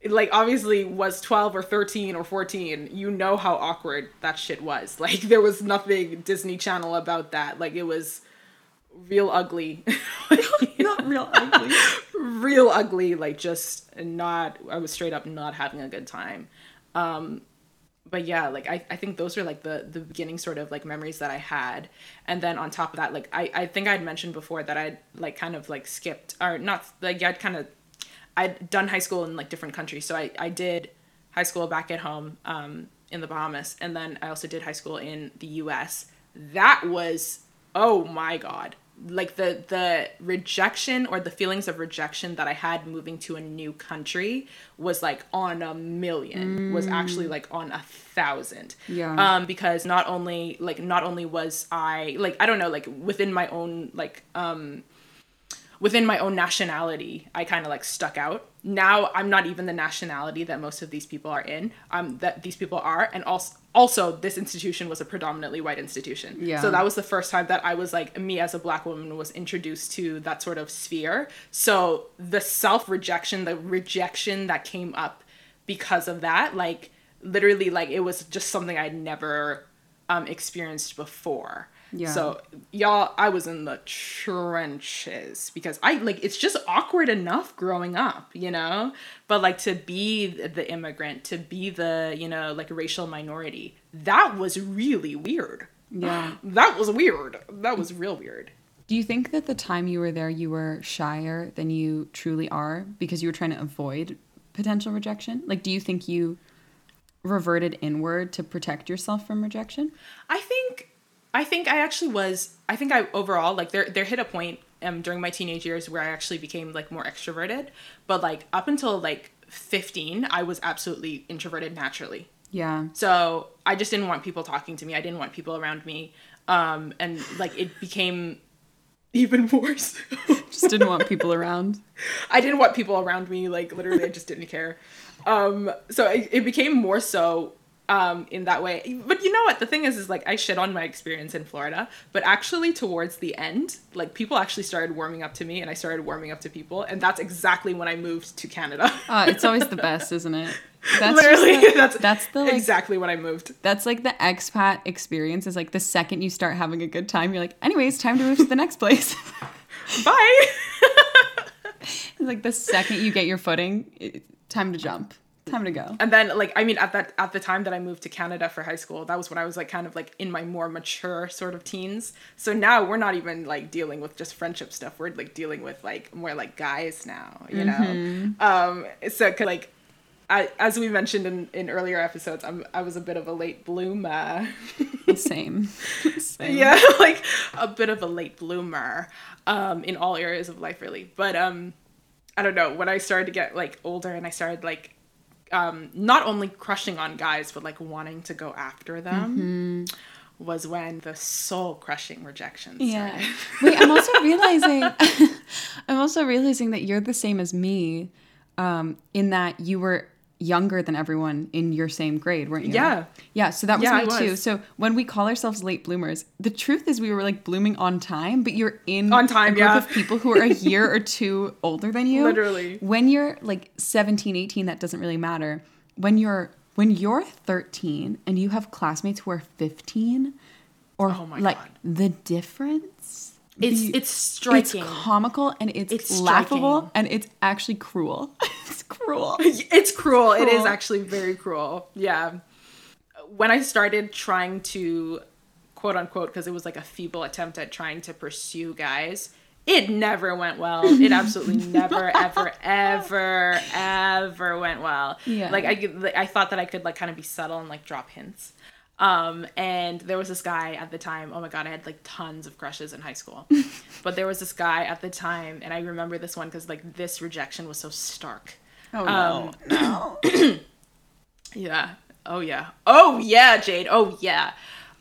like obviously was 12 or 13 or 14 you know how awkward that shit was like there was nothing disney channel about that like it was real ugly. Not real ugly. real ugly like just not i was straight up not having a good time. Um but yeah like I, I think those were like the the beginning sort of like memories that i had. And then on top of that like i i think i'd mentioned before that i'd like kind of like skipped or not like i'd kind of i'd done high school in like different countries. So i i did high school back at home um in the bahamas. And then i also did high school in the us that was oh my god like the the rejection or the feelings of rejection that I had moving to a new country was like on a million was actually like on a thousand Yeah. um because not only like not only was I like I don't know like within my own like um within my own nationality, I kind of like stuck out. Now I'm not even the nationality that most of these people are in. Um, that these people are, and also also this institution was a predominantly white institution. Yeah. So that was the first time that I was like me as a black woman was introduced to that sort of sphere. So the self rejection, the rejection that came up because of that, like literally, like it was just something I'd never um, experienced before. Yeah. So y'all, I was in the trenches because I like it's just awkward enough growing up, you know. But like to be the immigrant, to be the you know like racial minority, that was really weird. Yeah. That was weird. That was real weird. Do you think that the time you were there, you were shyer than you truly are because you were trying to avoid potential rejection? Like, do you think you reverted inward to protect yourself from rejection? I think I think I actually was I think I overall like there there hit a point um during my teenage years where I actually became like more extroverted, but like up until like 15, I was absolutely introverted naturally. Yeah. So I just didn't want people talking to me. I didn't want people around me. Um and like it became even worse. Just didn't want people around. I didn't want people around me. Like literally, I just didn't care. Um, so it, it became more so um, in that way. But you know what? The thing is, is like I shit on my experience in Florida, but actually towards the end, like people actually started warming up to me, and I started warming up to people, and that's exactly when I moved to Canada. Uh, it's always the best, isn't it? That's literally, the- that's that's the like exactly when I moved. that's like the expat experience. Is like the second you start having a good time, you're like, anyways, time to move to the next place. Bye. It's like the second you get your footing, it, time to jump, time to go. and then like i mean at that at the time that i moved to canada for high school that was when i was like kind of like in my more mature sort of teens so now we're not even like dealing with just friendship stuff we're like dealing with like more like guys now you know um so 'cause, like I, as we mentioned in, in earlier episodes, I'm I was a bit of a late bloomer. Same. Same. yeah, like a bit of a late bloomer, um, in all areas of life, really. But um, I don't know. When I started to get like older and I started like, um, not only crushing on guys but like wanting to go after them, was when the soul crushing rejection started. Yeah. Wait, I'm also realizing I'm also realizing that you're the same as me, um, in that you were younger than everyone in your same grade, weren't you? Yeah. Yeah, so that was Yeah, me I too. So when we call ourselves late bloomers, the truth is we were like blooming on time, but you're in On time, a group yeah. of people who are a year or two older than you. Literally. When you're like 17, 18, that doesn't really matter. When you're when you're 13 and you have classmates who are 15 or Oh my like God. the difference It's the- it's striking. it's comical and it's, It's laughable striking. and it's actually cruel. it's cruel. it's cruel. It is Cruel. actually very cruel. Yeah. When I started trying to quote unquote because it was like a feeble attempt at trying to pursue guys, it never went well. It absolutely never ever ever ever went well. Yeah. Like I like, I thought that I could like kind of be subtle and like drop hints. Um, and there was this guy at the time. Oh my god, I had like tons of crushes in high school. but there was this guy at the time, and I remember this one because like this rejection was so stark. Oh Um, no. no. Yeah. Oh yeah. Oh yeah, Jade. Oh yeah.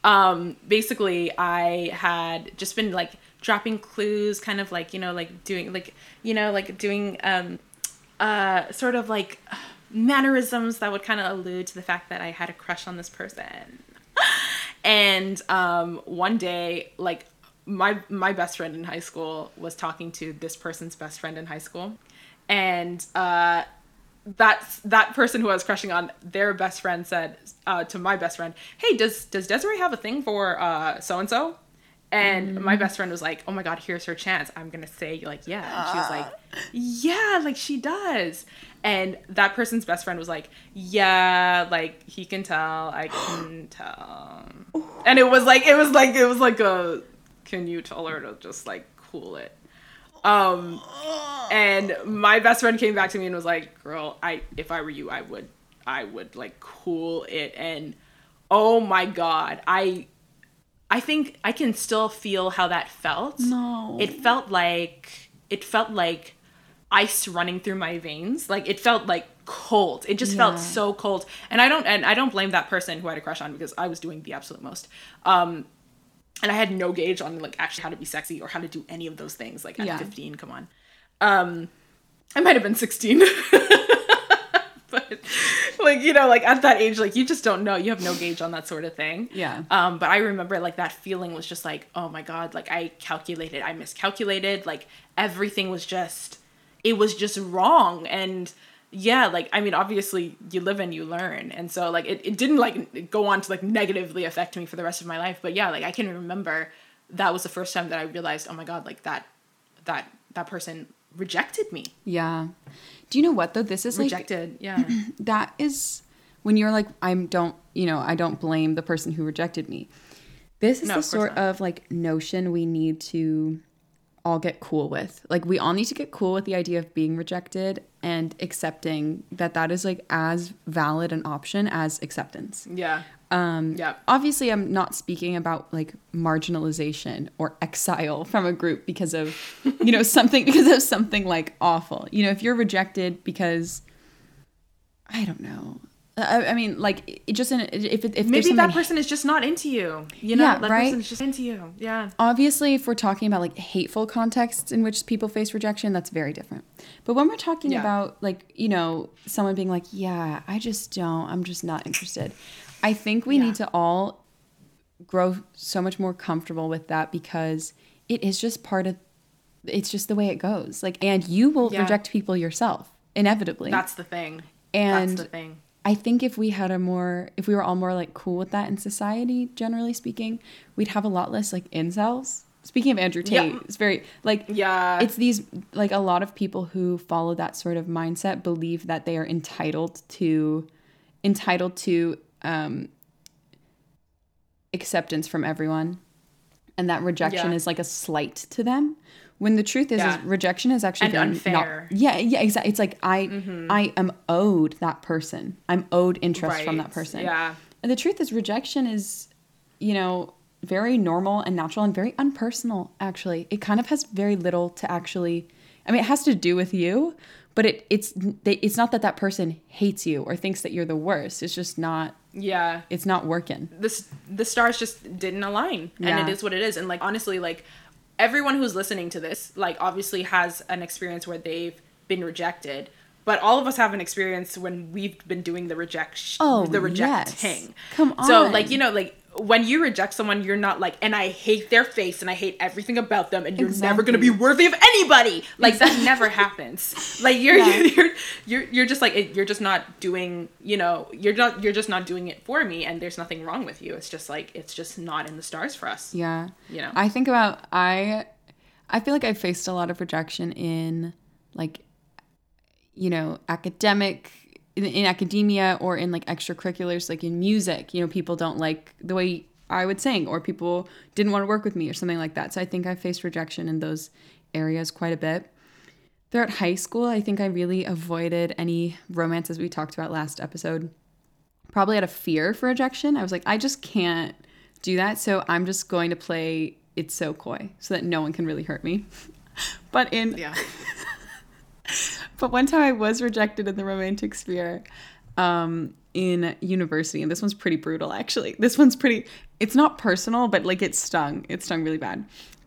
Um basically I had just been like dropping clues kind of like, you know, like doing like you know, like doing um uh sort of like mannerisms that would kind of allude to the fact that I had a crush on this person. and um one day like my my best friend in high school was talking to this person's best friend in high school and uh that that person who I was crushing on, their best friend said uh, to my best friend, "Hey, does does Desiree have a thing for so and so?" And my best friend was like, "Oh my god, here's her chance. I'm gonna say like yeah." And she was like, "Yeah, like she does." And that person's best friend was like, "Yeah, like he can tell. I can tell." And it was like it was like it was like a, "Can you tell her to just like cool it?" Um, and my best friend came back to me and was like, "Girl, I if I were you, I would I would like cool it." And oh my god, I I think I can still feel how that felt. No. It felt like it felt like ice running through my veins. Like it felt like cold. It just felt so cold. And I don't and I don't blame that person who I had a crush on because I was doing the absolute most. Um and I had no gauge on like actually how to be sexy or how to do any of those things like at Yeah. 15, come on. Um I might have been 16. but like you know like at that age like you just don't know. You have no gauge on that sort of thing. Yeah. Um, but I remember like that feeling was just like, oh my god, like I calculated, I miscalculated, like everything was just, it was just wrong. And yeah, like I mean, obviously you live and you learn, and so like it, it didn't like go on to like negatively affect me for the rest of my life. But yeah, like I can remember that was the first time that I realized, oh my god, like that, that that person rejected me, Yeah. Do you know what though? This is like rejected, yeah, that is when you're like I'm don't you know i don't blame the person who rejected me. This is No, the of sort not. of like notion we need to all get cool with. Like we all need to get cool with the idea of being rejected and accepting that that is like as valid an option as acceptance. Yeah, um yeah, obviously i'm not speaking about like marginalization or exile from a group because of you know something because of something like awful you know if you're rejected because i don't know i, I mean like it just in if, it, if Maybe that person is just not into you. You know, Yeah, that right? person's just into you. Yeah. obviously if we're talking about like hateful contexts in which people face rejection that's very different but when we're talking Yeah. about like you know someone being like yeah i just don't i'm just not interested i think we Yeah. need to all grow so much more comfortable with that because it is just part of it's just the way it goes like and you will Yeah. reject people yourself inevitably That's the thing. And- That's the thing. I think if we had a more, if we were all more like cool with that in society, generally speaking, we'd have a lot less like incels. Speaking of Andrew Tate, Yeah. it's very like Yeah. it's these like a lot of people who follow that sort of mindset believe that they are entitled to entitled to um acceptance from everyone and that rejection Yeah. is like a slight to them when the truth is, Yeah. is rejection is actually And unfair. Not, yeah yeah exactly it's like i i am owed that person i'm owed interest from that person Yeah. and the truth is rejection is you know very normal and natural and very unpersonal actually it kind of has very little to actually i mean it has to do with you but it it's it's not that that person hates you or thinks that you're the worst it's just not Yeah. it's not working This the stars just didn't align. And it is what it is. And like honestly, like everyone who's listening to this, like obviously has an experience where they've been rejected. But all of us have an experience when we've been doing the rejection Oh, the yes. rejecting. Come on. So like, you know, like when you reject someone, you're not like, and I hate their face and I hate everything about them, and you're never gonna be worthy of anybody. Like that never happens. Like you're Yeah. you're you're you're just like it- you're just not doing. You know, you're not you're just not doing it for me, and there's nothing wrong with you. It's just like it's just not in the stars for us. Yeah. You know? I think about I I feel like I faced a lot of rejection in like you know, academic in, in academia or in like extracurriculars like in music, you know, people don't like the way I would sing or people didn't want to work with me or something like that. So I think I faced rejection in those areas quite a bit. Throughout high school, I think I really avoided any romances we talked about last episode probably out of fear for rejection. I was like, I just can't do that. So I'm just going to play It's So Coy so that no one can really hurt me. But in Yeah. but one time I was rejected in the romantic sphere um, in university, and this one's pretty brutal actually. This one's pretty it's not personal, but like it stung. It stung really bad.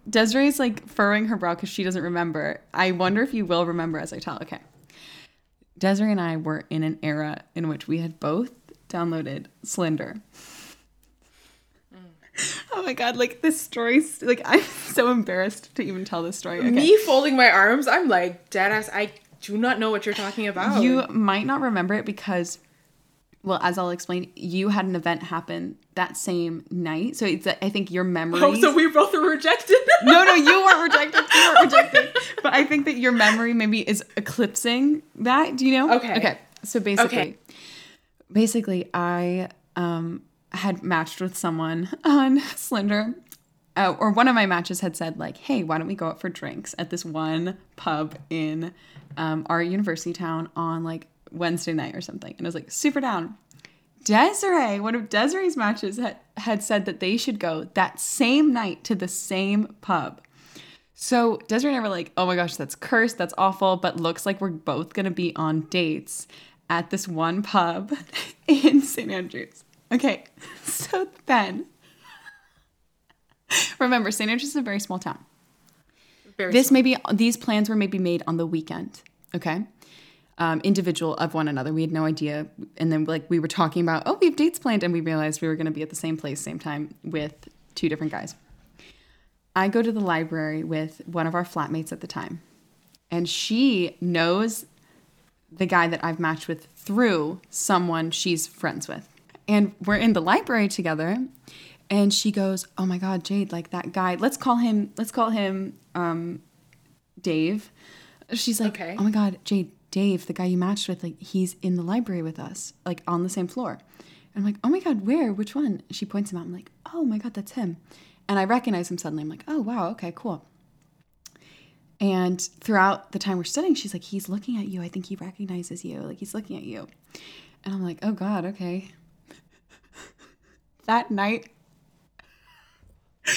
Desiree's like furrowing her brow because she doesn't remember. I wonder if you will remember as I tell. Okay. Desiree and I were in an era in which we had both downloaded Slender. Oh my god, like this story, like I'm so embarrassed to even tell this story. Okay. Me folding my arms, I'm like, deadass, I do not know what you're talking about. You might not remember it because, well, as I'll explain, you had an event happen that same night. So it's, I think your memories. Oh, so we both were rejected. no, no, you weren't rejected. You weren't rejected. But I think that your memory maybe is eclipsing that. Do you know? Okay. Okay. So basically, Okay. basically, I um, had matched with someone on Slender. Uh, or one of my matches had said like, "Hey, why don't we go out for drinks at this one pub in um, our university town on like Wednesday night or something?" And I was like, "Super down." Desiree, one of Desiree's matches, had, had said that they should go that same night to the same pub. So Desiree and I were like, oh my gosh, that's cursed, that's awful, but looks like we're both gonna be on dates at this one pub in St. Andrews. Okay, so then, remember, St. Andrews is a very small town. Very This maybe these plans were maybe made on the weekend, okay? Um, individual of one another. We had no idea, and then like we were talking about, oh, we have dates planned, and we realized we were going to be at the same place, same time with two different guys. I go to the library with one of our flatmates at the time, and she knows the guy that I've matched with through someone she's friends with. And we're in the library together and she goes, "Oh my god, Jade, like that guy. Let's call him let's call him um Dave." She's like, Okay. "Oh my god, Jade, Dave, the guy you matched with, like he's in the library with us, like on the same floor." And I'm like, "Oh my god, where? Which one?" She points him out. I'm like, "Oh my god, that's him." And I recognize him suddenly. I'm like, "Oh, wow, okay, cool." And throughout the time we're studying, she's like, he's looking at you. I think he recognizes you. Like, he's looking at you. And I'm like, oh God, okay. That night,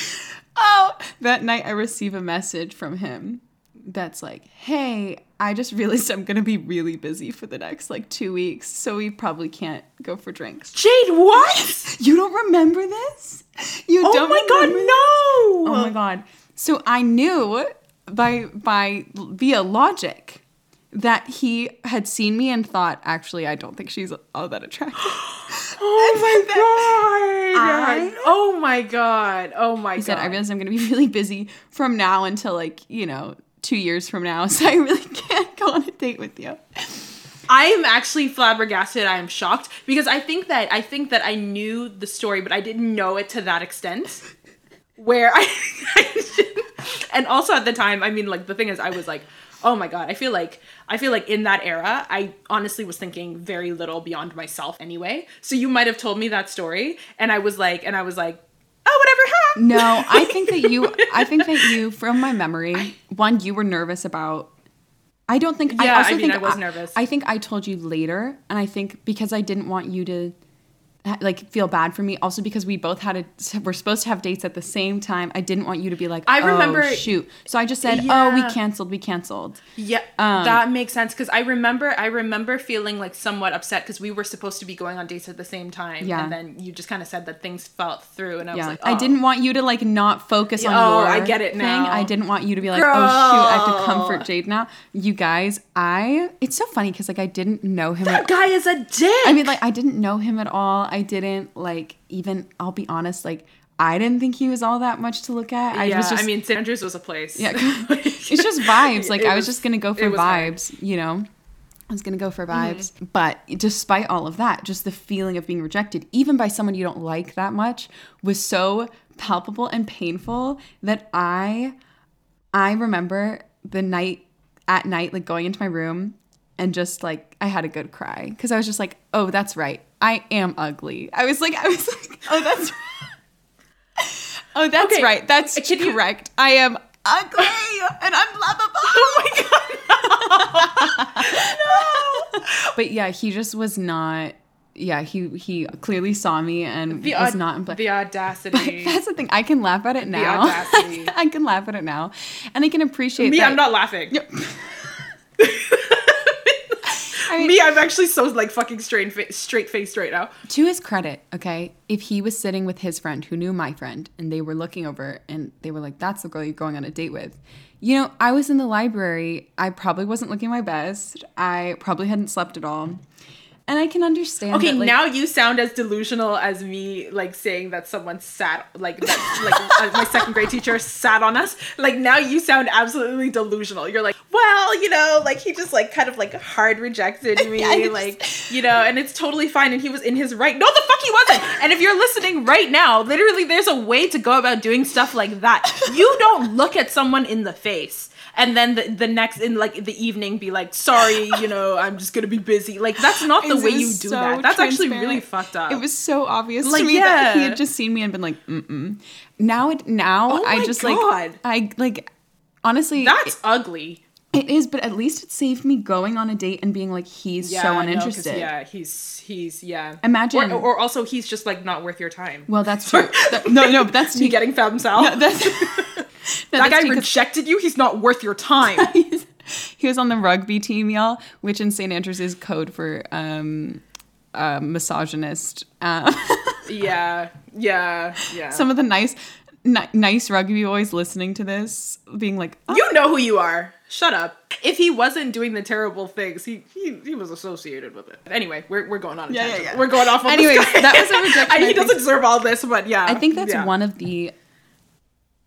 oh, that night I receive a message from him that's like, hey, I just realized I'm to be really busy for the next like two weeks. So we probably can't go for drinks. Jade, what? You don't remember this? You oh don't Oh my god, this? no! Oh my god. So I knew by by via logic that he had seen me and thought, actually, I don't think she's all that attractive. Oh my god! I- oh my god! Oh my He god! said, I realize I'm gonna be really busy from now until like, you know, two years from now, so I really can't go on a date with you. I am actually flabbergasted. I am shocked because I think that I think that I knew the story, but I didn't know it to that extent. Where I, and also at the time, I mean, like the thing is, I was like, oh my god, I feel like I feel like in that era, I honestly was thinking very little beyond myself anyway. So you might have told me that story, and I was like, and I was like, oh whatever, huh? No, I think that you I think that you from my memory, one, you were nervous about I don't think I Yeah, also I mean, think I was nervous. I think I told you later, and I think because I didn't want you to like feel bad for me. Also because we both had a we're supposed to have dates at the same time. I didn't want you to be like, I "Oh, remember- shoot. So I just said, oh, we canceled, we canceled. Yeah, Um, that makes sense because I remember I remember feeling like somewhat upset because we were supposed to be going on dates at the same time, Yeah. and then you just kind of said that things fell through, and I was Yeah, like, I oh. didn't want you to like not focus on Oh, your. I get it thing. now. I didn't want you to be like, oh shoot, I have to comfort Jade now. You guys, I. It's so funny because like I didn't know him. That At, guy is a dick. I mean, like I didn't know him at all. I didn't like even. I'll be honest, like I didn't think he was all that much to look at. I yeah, was just. I mean, St. Andrews was a place. yeah, it's just vibes. Like I was, was- just gonna go for was hard. vibes. You know. I was gonna go for Mm-hmm. vibes, but despite all of that, just the feeling of being rejected, even by someone you don't like that much, was so palpable and painful that I, I remember the night at night, like going into my room and just like I had a good cry because I was just like, oh, that's right, I am ugly. I was like, I was like, oh, that's, oh, that's Okay, right, that's can you- correct. I am ugly and I'm lovable. Oh my god. No. But yeah, he just was not. Yeah, he he clearly saw me and The, was not. But the audacity. that's the thing. I can laugh at it now. The audacity. I can laugh at it now, and I can appreciate Me, that. I'm not laughing. I mean, Me, I'm actually so like fucking straight fa- straight faced right now. to his credit, okay, if he was sitting with his friend who knew my friend, and they were looking over, and they were like, "That's the girl you're going on a date with." You know, I was in the library. I probably wasn't looking my best. I probably hadn't slept at all, and I can understand. Okay, that, like, now you sound as delusional as me, like saying that someone sat, like that, like uh, my second grade teacher sat on us. Like now you sound absolutely delusional. You're like, well, you know, like he just like kind of like hard rejected me, just- like you know, and it's totally fine, and he was in his right. No, the fuck he wasn't. And if you're listening right now, literally, there's a way to go about doing stuff like that. You don't look at someone in the face. And then the, the next in like the evening be like, sorry, you know, I'm just gonna be busy. Like that's not the way you do so that. That's actually really fucked up. It was so obvious Like, to me that he had just seen me and been like, mm-mm. Now it now Oh I just God. like I like honestly that's ugly. It is, but at least it saved me going on a date and being like, he's so no, 'cause, uninterested. yeah, he's he's yeah. Imagine- or, or also he's just like not worth your time. Well, that's true. That- no, no, but that's you getting femme sal? No, that's, no, that guy rejected you. He's not worth your time. he was on the rugby team, y'all, which in St. Andrews is code for um, uh, misogynist. Uh, yeah, yeah, yeah. some of the nice, ni- nice rugby boys listening to this, being like, oh, you know who you are. Shut up. If he wasn't doing the terrible things, he he, he was associated with it. Anyway, we're, we're going on. A Yeah, yeah, tangent. yeah. We're going off. On Anyways, that was a rejection, I, I he think. doesn't deserve all this, but yeah. I think that's yeah. one of the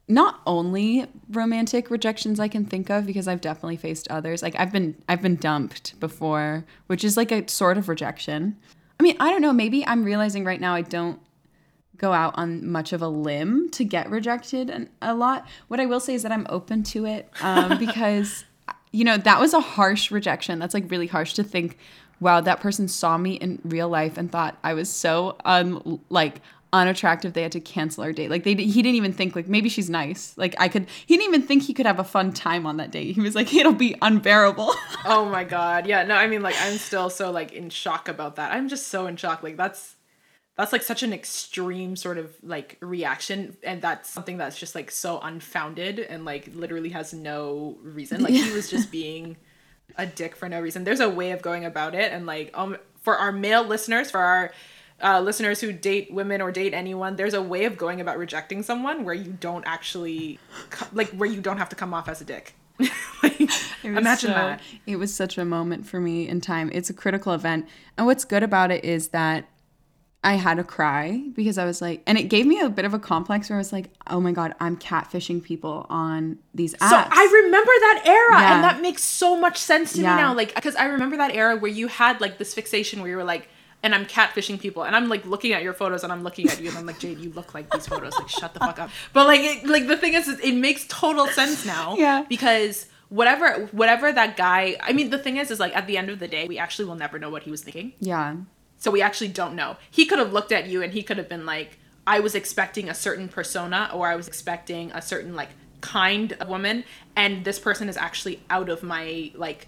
not only romantic rejections I can think of because I've definitely faced others. Like I've been I've been dumped before, which is like a sort of rejection. I mean, I don't know, maybe I'm realizing right now I don't go out on much of a limb to get rejected and a lot. What I will say is that I'm open to it um, because you know, that was a harsh rejection. That's like really harsh to think wow, that person saw me in real life and thought I was so un like unattractive they had to cancel our date. Like they he didn't even think like maybe she's nice. Like I could he didn't even think he could have a fun time on that date. He was like it'll be unbearable. Oh my god. Yeah, no, I mean like I'm still so like in shock about that. I'm just so in shock. Like that's that's like such an extreme sort of like reaction and that's something that's just like so unfounded and like literally has no reason. Like he was just being a dick for no reason. There's a way of going about it and like um for our male listeners, for our uh, listeners who date women or date anyone, there's a way of going about rejecting someone where you don't actually, co- like, where you don't have to come off as a dick. like, imagine so- that. It was such a moment for me in time. It's a critical event. And what's good about it is that I had to cry because I was like, and it gave me a bit of a complex where I was like, oh my God, I'm catfishing people on these apps. So I remember that era, Yeah. and that makes so much sense to Yeah. me now. Like, because I remember that era where you had like this fixation where you were like, and I'm catfishing people, and I'm like looking at your photos, and I'm looking at you, and I'm like, Jade, you look like these photos. Like, shut the fuck up. But like, it, like the thing is, is, it makes total sense now. Yeah. Because whatever, whatever that guy. I mean, the thing is, is like at the end of the day, we actually will never know what he was thinking. yeah. So we actually don't know. He could have looked at you and he could have been like, I was expecting a certain persona or I was expecting a certain like kind of woman and this person is actually out of my like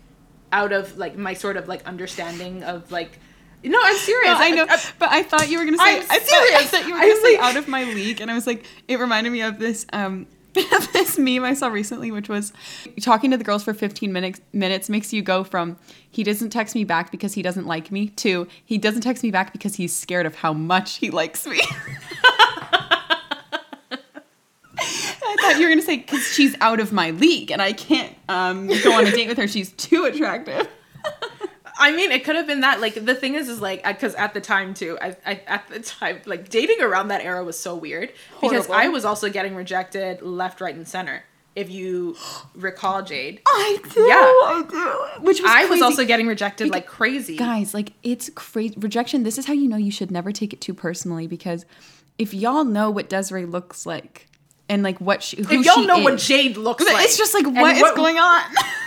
out of like my sort of like understanding of like no, I'm serious. No, I know, I- but I thought you were gonna say. I'm I thought, I serious. thought you were gonna say like- out of my league, and I was like, it reminded me of this um this meme I saw recently, which was talking to the girls for 15 minutes minutes makes you go from he doesn't text me back because he doesn't like me to he doesn't text me back because he's scared of how much he likes me. I thought you were gonna say because she's out of my league and I can't um, go on a date with her. She's too attractive. I mean, it could have been that. Like the thing is, is like because at the time too, I, I at the time like dating around that era was so weird because I was also getting rejected left, right, and center. If you recall, Jade, I do. Yeah. I do. Which was I was also getting rejected like crazy. guys like it's crazy rejection this is how you know you should never take it too personally because if y'all know what desiree looks like and like what she who if y'all know what Jade looks like, it's just like and what is going on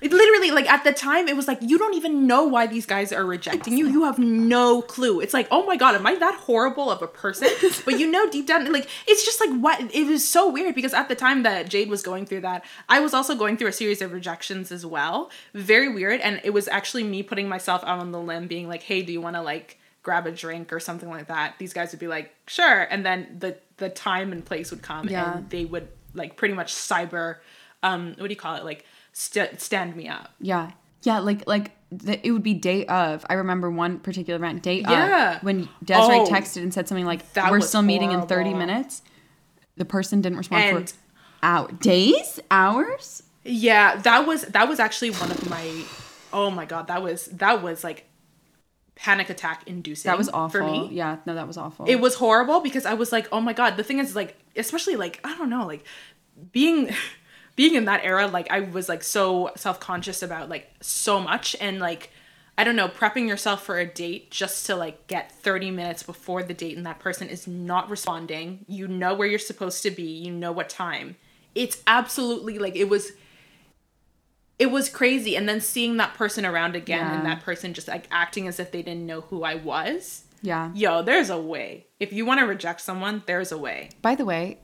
It literally, like at the time, it was like you don't even know why these guys are rejecting you. You have no clue. It's like, oh my god, am I that horrible of a person? But you know, deep down, like it's just like what it was so weird because at the time that Jade was going through that, I was also going through a series of rejections as well. Very weird, and it was actually me putting myself out on the limb, being like, hey, do you want to like grab a drink or something like that? These guys would be like, sure, and then the the time and place would come, Yeah. and they would like pretty much cyber, um, what do you call it, like st- stand me up. yeah yeah like like the, it would be day of i remember one particular event day Yeah. of when desiree Oh. texted and said something like That we're still meeting in 30 minutes the person didn't respond And- for hour days hours Yeah, that was that was actually one of my oh my god, that was that was like panic attack inducing. that was awful for me. yeah no that was awful It was horrible because I was like, oh my god. The thing is, like, especially like I don't know, like being being in that era, like I was like so self conscious about like so much and like I don't know, prepping yourself for a date just to like get 30 minutes before the date and that person is not responding. You know where you're supposed to be, you know what time. It's absolutely like it was it was crazy and then seeing that person around again and that person just like acting as if they didn't know who I was. yeah Yo, there's a way. If you want to reject someone, there's a way. By the way,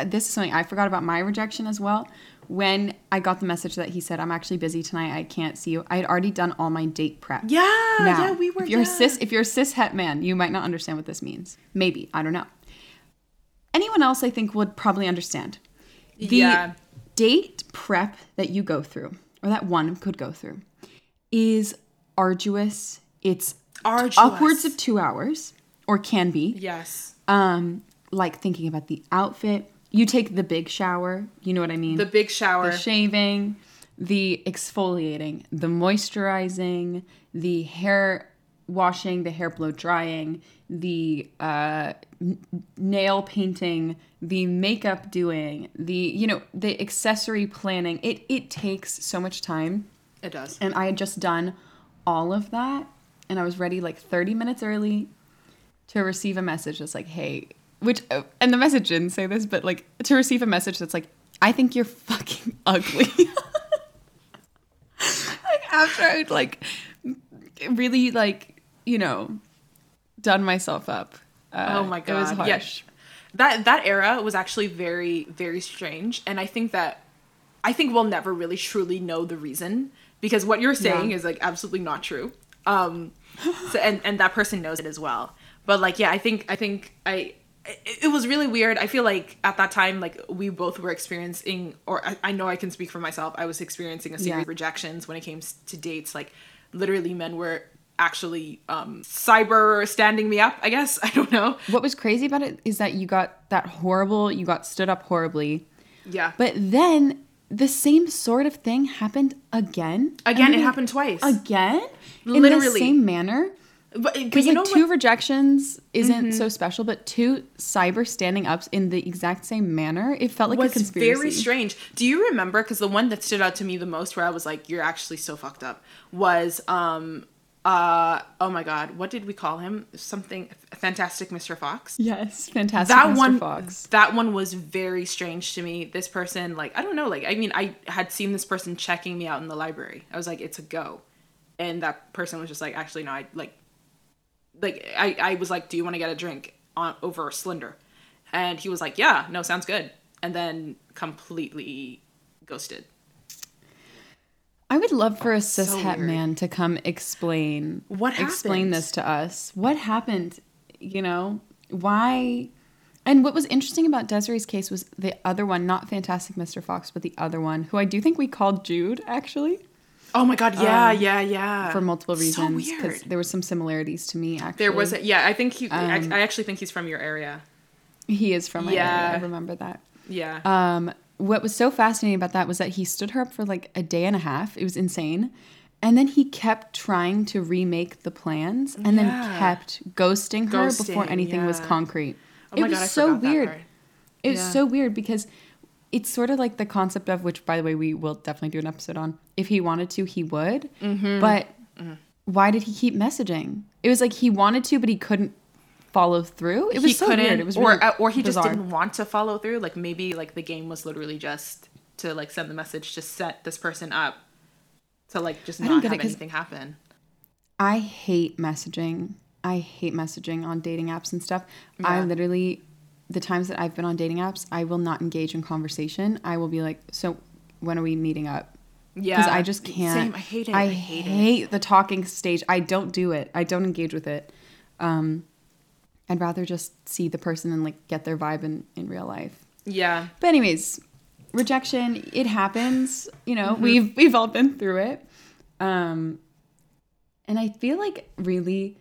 uh, this is something I forgot about my rejection as well. When I got the message that he said, "I'm actually busy tonight. I can't see you." I had already done all my date prep. Yeah, Now, yeah, we were. If you're yeah. a cis, if you're a cis het man, you might not understand what this means. Maybe I don't know. Anyone else, I think, would probably understand. The Yeah. date prep that you go through, or that one could go through, is arduous. It's Arduous. upwards of two hours, or can be. Yes. Um, like thinking about the outfit. You take the big shower. You know what I mean. The big shower. the shaving, the exfoliating, the moisturizing, the hair washing, the hair blow drying, the uh, n- nail painting, the makeup doing, the you know the accessory planning. It it takes so much time, it does. and I had just done all of that, and I was ready like thirty minutes early to receive a message that's like, hey, which, uh, and the message didn't say this, but like to receive a message that's like, I think you're fucking ugly. like after I'd like really like, you know, done myself up. Uh, oh my It was god. Yeah. That that era was actually very very strange, and I think that I think we'll never really truly know the reason because what you're saying Yeah. is like absolutely not true. Um, so and and that person knows it as well. But like, yeah, I think I think I. It, it was really weird. I feel like at that time, like we both were experiencing, or I, I know I can speak for myself. I was experiencing a series Yeah. of rejections when it came to dates. Like, literally, men were actually um cyber standing me up. I guess I don't know. What was crazy about it is that you got that horrible, you got stood up horribly, Yeah, but then the same sort of thing happened again. again, And it happened twice. again in the Literally. same manner. But, but Because you like know two what? rejections isn't so special, but two cyber standing ups in the exact same manner, it felt like a was conspiracy. very strange. Do you remember? Because the one that stood out to me the most, where I was like, "You're actually so fucked up," was um uh oh my god, what did we call him? Something fantastic, Mr. Fox. Yes, fantastic. That Mr. one, Fox. that one was very strange to me. This person, like, I don't know, like, I mean, I had seen this person checking me out in the library. I was like, it's a go, and that person was just like, actually, no, I like, like, I, I was like, do you want to get a drink on over Slender? And he was like, yeah, no, sounds good, and then completely ghosted. I would love for a cis So man to come explain What explain this to us. What happened? You know why? And what was interesting about Desiree's case was the other one, not Fantastic Mr. Fox, but the other one, who I do think we called Jude actually Oh my god, yeah, yeah, yeah. for multiple So reasons weird. there was some similarities to me. Actually, There was, a, yeah, I think he, I, Um, I actually think he's from your area. he is from my Yeah. area. I remember that. Yeah. Um, what was so fascinating about that was that he stood her up for like a day and a half. It was insane. And then he kept trying to remake the plans and then kept ghosting her before Ghosting, anything was concrete. oh it my was god, I so that weird. It was Yeah. so weird because it's sort of like the concept of which, by the way, we will definitely do an episode on. If he wanted to, he would. Mm-hmm. But why did he keep messaging? It was like he wanted to, but he couldn't follow through. It was he so couldn't, weird. It was or really uh, or he just didn't want to follow through. Like maybe like the game was literally just to like send the message to set this person up to like just not get have anything happen. I hate messaging. I hate messaging on dating apps and stuff. I literally, the times that I've been on dating apps, I will not engage in conversation. I will be like, so when are we meeting up? Yeah, Because I just can't. Same. I hate it. I, I, hate, hate, it. the talking stage. I don't do it. I don't engage with it. Um, I'd rather just see the person and like get their vibe in, in real life. Yeah. But anyways, rejection, it happens. You know, Mm-hmm. we've we've all been through it. Um and I feel like really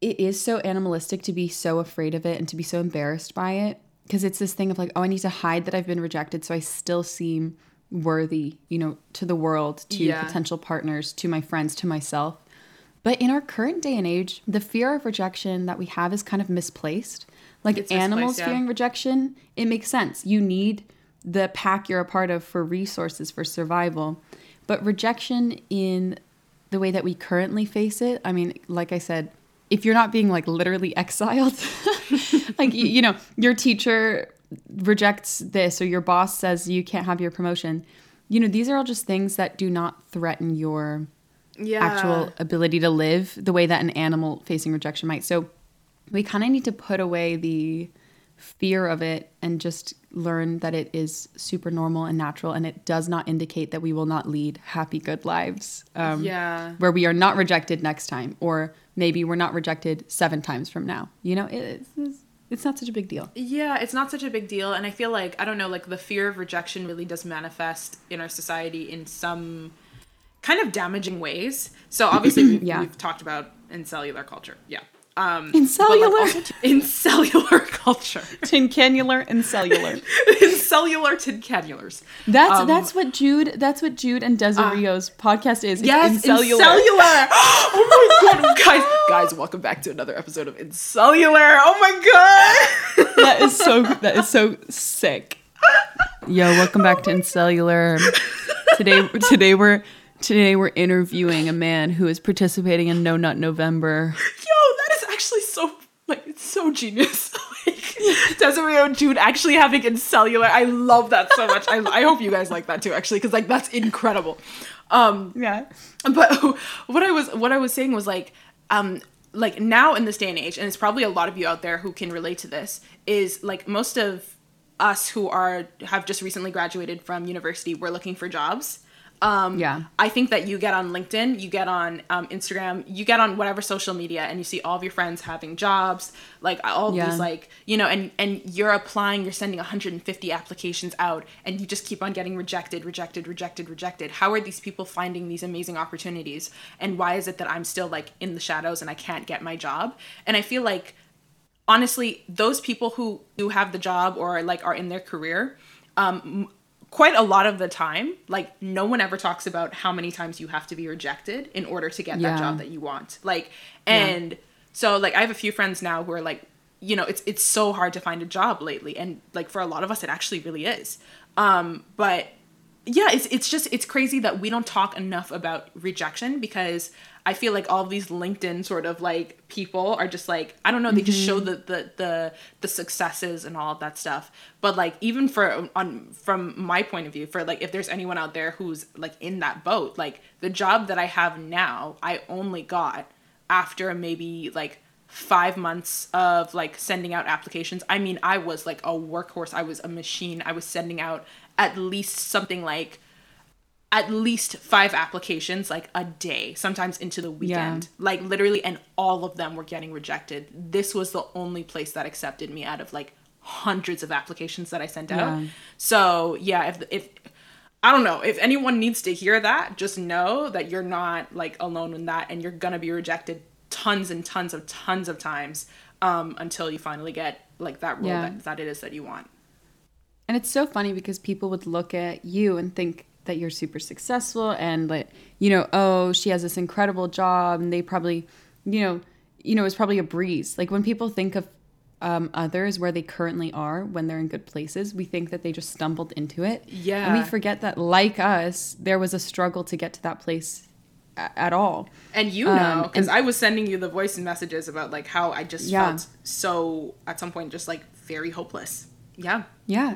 it is so animalistic to be so afraid of it and to be so embarrassed by it because it's this thing of like, oh, I need to hide that I've been rejected so I still seem worthy, you know, to the world, to Yeah. potential partners, to my friends, to myself. But in our current day and age, the fear of rejection that we have is kind of misplaced. Like It's animals misplaced, yeah. fearing rejection, it makes sense. You need the pack you're a part of for resources, for survival. But rejection in the way that we currently face it, I mean, like I said, if you're not being like literally exiled, like, you, you know, your teacher rejects this or your boss says you can't have your promotion, you know, these are all just things that do not threaten your Yeah. actual ability to live the way that an animal facing rejection might. So we kind of need to put away the fear of it and just learn that it is super normal and natural and it does not indicate that we will not lead happy good lives um, Yeah. where we are not rejected next time or maybe we're not rejected seven times from now you know it, it's, it's not such a big deal Yeah, it's not such a big deal. And I feel like, I don't know, like the fear of rejection really does manifest in our society in some kind of damaging ways. So obviously, we've, Yeah. we've talked about in cellular culture. Yeah. Um, In but, like, cellular? in cellular culture. tincanular and cellular in cellular tincanulars. that's Um, that's what jude that's what jude and Desiree's podcast is Yes, in cellular. cellular. oh my god, guys, guys, welcome back to another episode of In Cellular. Oh my god. that is so that is so sick. Yo, welcome back to Incellular. Today today we're today we're interviewing a man who is participating in No Nut November. Yo, that is actually so like it's so genius. like Desiree and Jade actually having in cellular. I love that so much. I, I hope you guys like that too, actually, because like that's incredible. Um, Yeah. but what I was what I was saying was like um like now in this day and age and it's probably a lot of you out there who can relate to this is like most of us who are have just recently graduated from university we're looking for jobs um Yeah. i think that you get on linkedin you get on um, instagram you get on whatever social media and you see all of your friends having jobs like all Yeah. these like you know and and you're applying you're sending 150 applications out and you just keep on getting rejected rejected rejected rejected how are these people finding these amazing opportunities and why is it that i'm still like in the shadows and i can't get my job and i feel like honestly those people who do have the job or like are in their career um quite a lot of the time like no one ever talks about how many times you have to be rejected in order to get Yeah. that job that you want. Like and so like i have a few friends now who are like you know it's it's so hard to find a job lately and like for a lot of us it actually really is. Um but yeah it's it's just it's crazy that we don't talk enough about rejection because i feel like all these linkedin sort of like people are just like i don't know they just show mm-hmm. the the the, the successes and all of that stuff but like even for on from my point of view for like if there's anyone out there who's like in that boat like the job that i have now i only got after maybe like five months of like sending out applications. I mean, I was like a workhorse. I was a machine. I was sending out at least something like at least five applications like a day, sometimes into the weekend. Like literally, and all of them were getting rejected. This was the only place that accepted me out of like hundreds of applications that I sent out. Yeah. So yeah, if if I don't know if anyone needs to hear that, just know that you're not like alone in that, and you're gonna be rejected tons and tons of tons of times um, until you finally get like that role Yeah. that, that it is that you want. And it's so funny because people would look at you and think that you're super successful and like, you know, oh, she has this incredible job and they probably, you know, you know, it's probably a breeze. Like when people think of um, others where they currently are when they're in good places, we think that they just stumbled into it. And Yeah. we forget that like us, there was a struggle to get to that place at all. And you know, Um, because and- I was sending you the voice and messages about like how I just Yeah. felt so at some point just like very hopeless. Yeah. Yeah.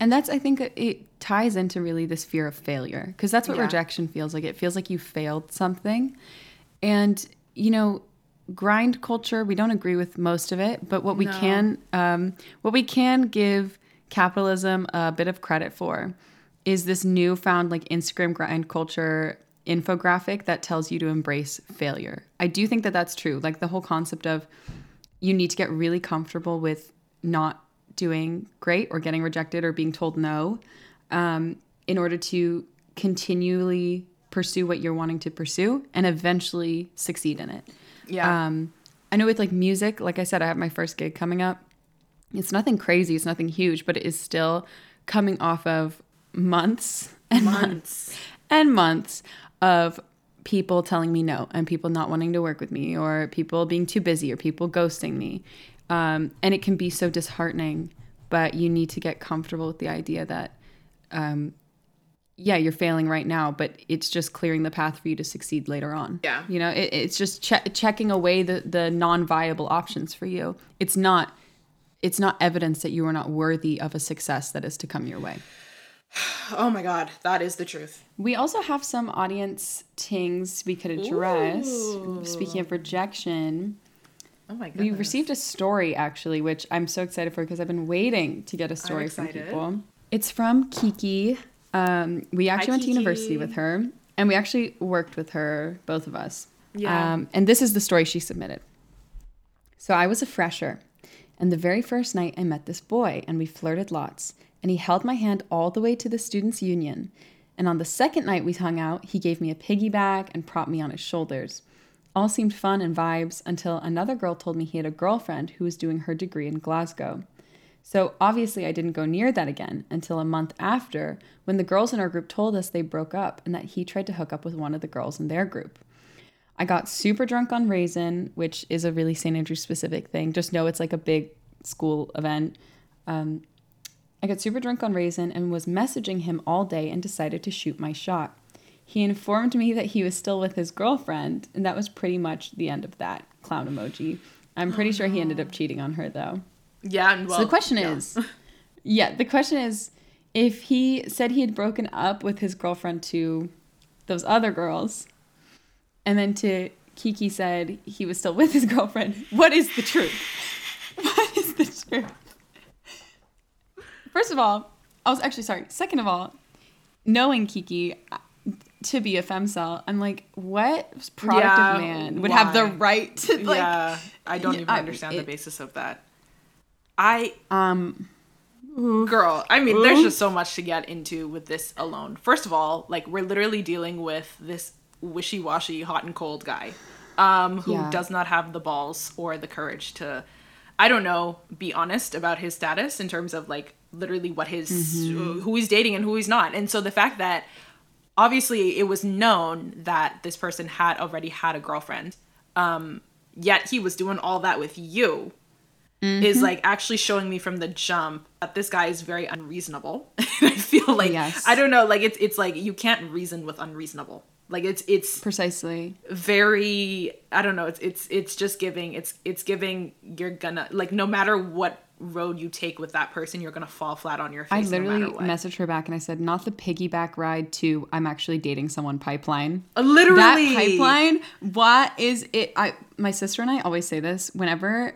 And that's, I think, it ties into really this fear of failure because that's what Yeah. rejection feels like. It feels like you failed something. And, you know, grind culture, we don't agree with most of it, but what we No. can, um, what we can give capitalism a bit of credit for is this newfound like Instagram grind culture infographic that tells you to embrace failure. I do think that that's true. Like the whole concept of you need to get really comfortable with not doing great or getting rejected or being told no um, in order to continually pursue what you're wanting to pursue and eventually succeed in it. Yeah. Um, I know with like music, like I said, I have my first gig coming up. It's nothing crazy, it's nothing huge, but it is still coming off of months and months Months. and months of people telling me no and people not wanting to work with me or people being too busy or people ghosting me. Um, and it can be so disheartening, but you need to get comfortable with the idea that, um, yeah, you're failing right now, but it's just clearing the path for you to succeed later on. Yeah. You know, it, it's just che- checking away the, the non-viable options for you. It's not, it's not evidence that you are not worthy of a success that is to come your way. Oh my god, that is the truth. We also have some audience tings we could address. Speaking of rejection, Oh my god. we received a story actually, which I'm so excited for because I've been waiting to get a story from people. It's from Kiki. Um, we actually went to university with her, and we actually worked with her, both of us. Yeah. Um, and this is the story she submitted. So I was a fresher, and the very first night I met this boy, and we flirted lots. And he held my hand all the way to the students' union. And on the second night we hung out, he gave me a piggyback and propped me on his shoulders. All seemed fun and vibes until another girl told me he had a girlfriend who was doing her degree in Glasgow. So obviously, I didn't go near that again until a month after when the girls in our group told us they broke up and that he tried to hook up with one of the girls in their group. I got super drunk on Raisin, which is a really St. Andrew specific thing. Just know it's like a big school event. Um, I got super drunk on Raisin and was messaging him all day and decided to shoot my shot. He informed me that he was still with his girlfriend, and that was pretty much the end of that clown emoji. I'm pretty oh, sure he ended up cheating on her though. yeah. And well, so the question yeah. is, yeah, the question is, if he said he had broken up with his girlfriend to those other girls, and then to Kiki said he was still with his girlfriend, what is the truth? What is the truth? First of all, I was actually sorry. Second of all, knowing Kiki to be a femcel, I'm like, what product Yeah, of man would have the right to like? yeah, I don't even I- understand it- the basis of that. I Um, girl, I mean, there's just so much to get into with this alone. First of all, like we're literally dealing with this wishy-washy, hot and cold guy, um, who Yeah. does not have the balls or the courage to, I don't know, be honest about his status in terms of like literally what his who he's dating and who he's not. And so the fact that obviously it was known that this person had already had a girlfriend, um, yet he was doing all that with you is like actually showing me from the jump that this guy is very unreasonable. I feel like Yes. I don't know, like it's it's like you can't reason with unreasonable. Like it's it's precisely. very I don't know, it's it's it's just giving it's it's giving you're gonna like no matter what road you take with that person, you're gonna fall flat on your face I literally what. messaged her back and I said, not the piggyback ride to I'm actually dating someone pipeline. Uh, literally That pipeline, what is it? I my sister and I always say this whenever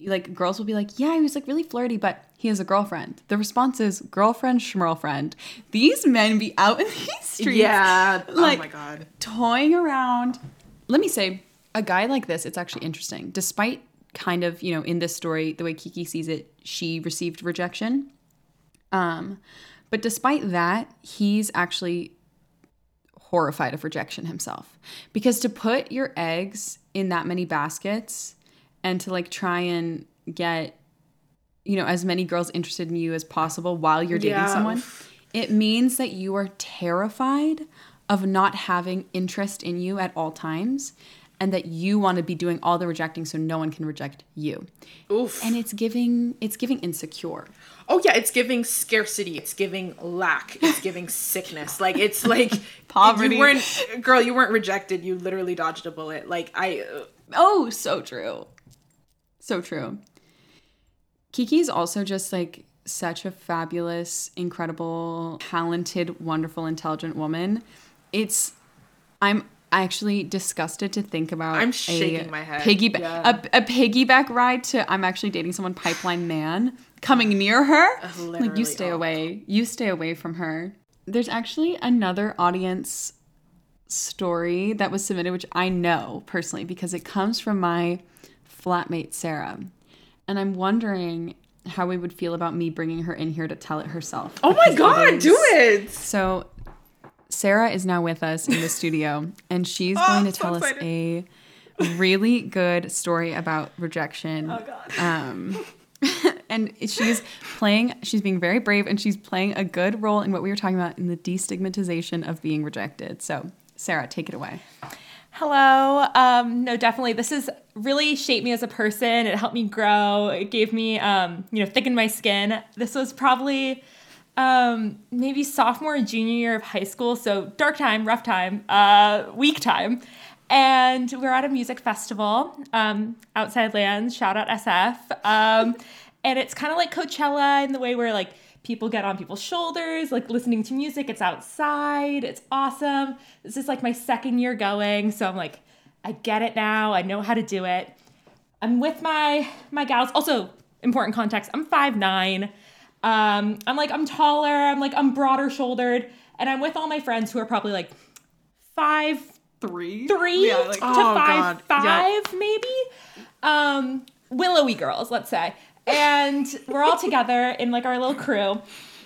like girls will be like, Yeah, he was like really flirty, but he has a girlfriend. The response is girlfriend, schmirlfriend. These men be out in these streets. Yeah. Like- oh my god. toying around. Let me say, a guy like this, it's actually interesting. Despite kind of, you know, in this story, the way Kiki sees it, she received rejection. Um, but despite that, he's actually horrified of rejection himself. Because to put your eggs in that many baskets and to like try and get, you know, as many girls interested in you as possible while you're dating Yeah. someone, it means that you are terrified of not having interest in you at all times and that you want to be doing all the rejecting so no one can reject you. Oof. And it's giving it's giving insecure. Oh yeah, it's giving scarcity. It's giving lack. It's giving sickness. Like it's like Poverty. You weren't, girl. You weren't rejected. You literally dodged a bullet. Like I. uh, Oh, so true. So true. Kiki's also just like such a fabulous, incredible, talented, wonderful, intelligent woman. It's I'm actually disgusted to think about I'm a shaking my head. Piggyback Yeah. a, a piggyback ride to I'm actually dating someone pipeline man coming near her. Uh, like you stay away. You stay away from her. There's actually another audience story that was submitted, which I know personally because it comes from my flatmate Sarah, and I'm wondering how we would feel about me bringing her in here to tell it herself. Oh my god, do it! So, Sarah is now with us in the studio, and she's Oh, going to so tell us a really good story about rejection. Oh god. Um, and she's playing, she's being very brave, and she's playing a good role in what we were talking about in the destigmatization of being rejected. So, Sarah, take it away. Hello. Um, no, definitely. This has really shaped me as a person. It helped me grow. It gave me, um, you know, thickened my skin. This was probably um, maybe sophomore, junior year of high school. So dark time, rough time, uh, week time. And we're at a music festival, um, Outside Lands, shout out SF. Um, and it's kind of like Coachella in the way where like people get on people's shoulders, like listening to music. It's outside. It's awesome. This is like my second year going. So I'm like, I get it now. I know how to do it. I'm with my my gals. Also, important context. I'm five nine. Um, I'm like I'm taller. I'm like I'm broader shouldered, and I'm with all my friends who are probably like five Three. three Yeah, like- to Oh, five God. Yeah. five maybe. Um, willowy girls, let's say, and we're all together in like our little crew.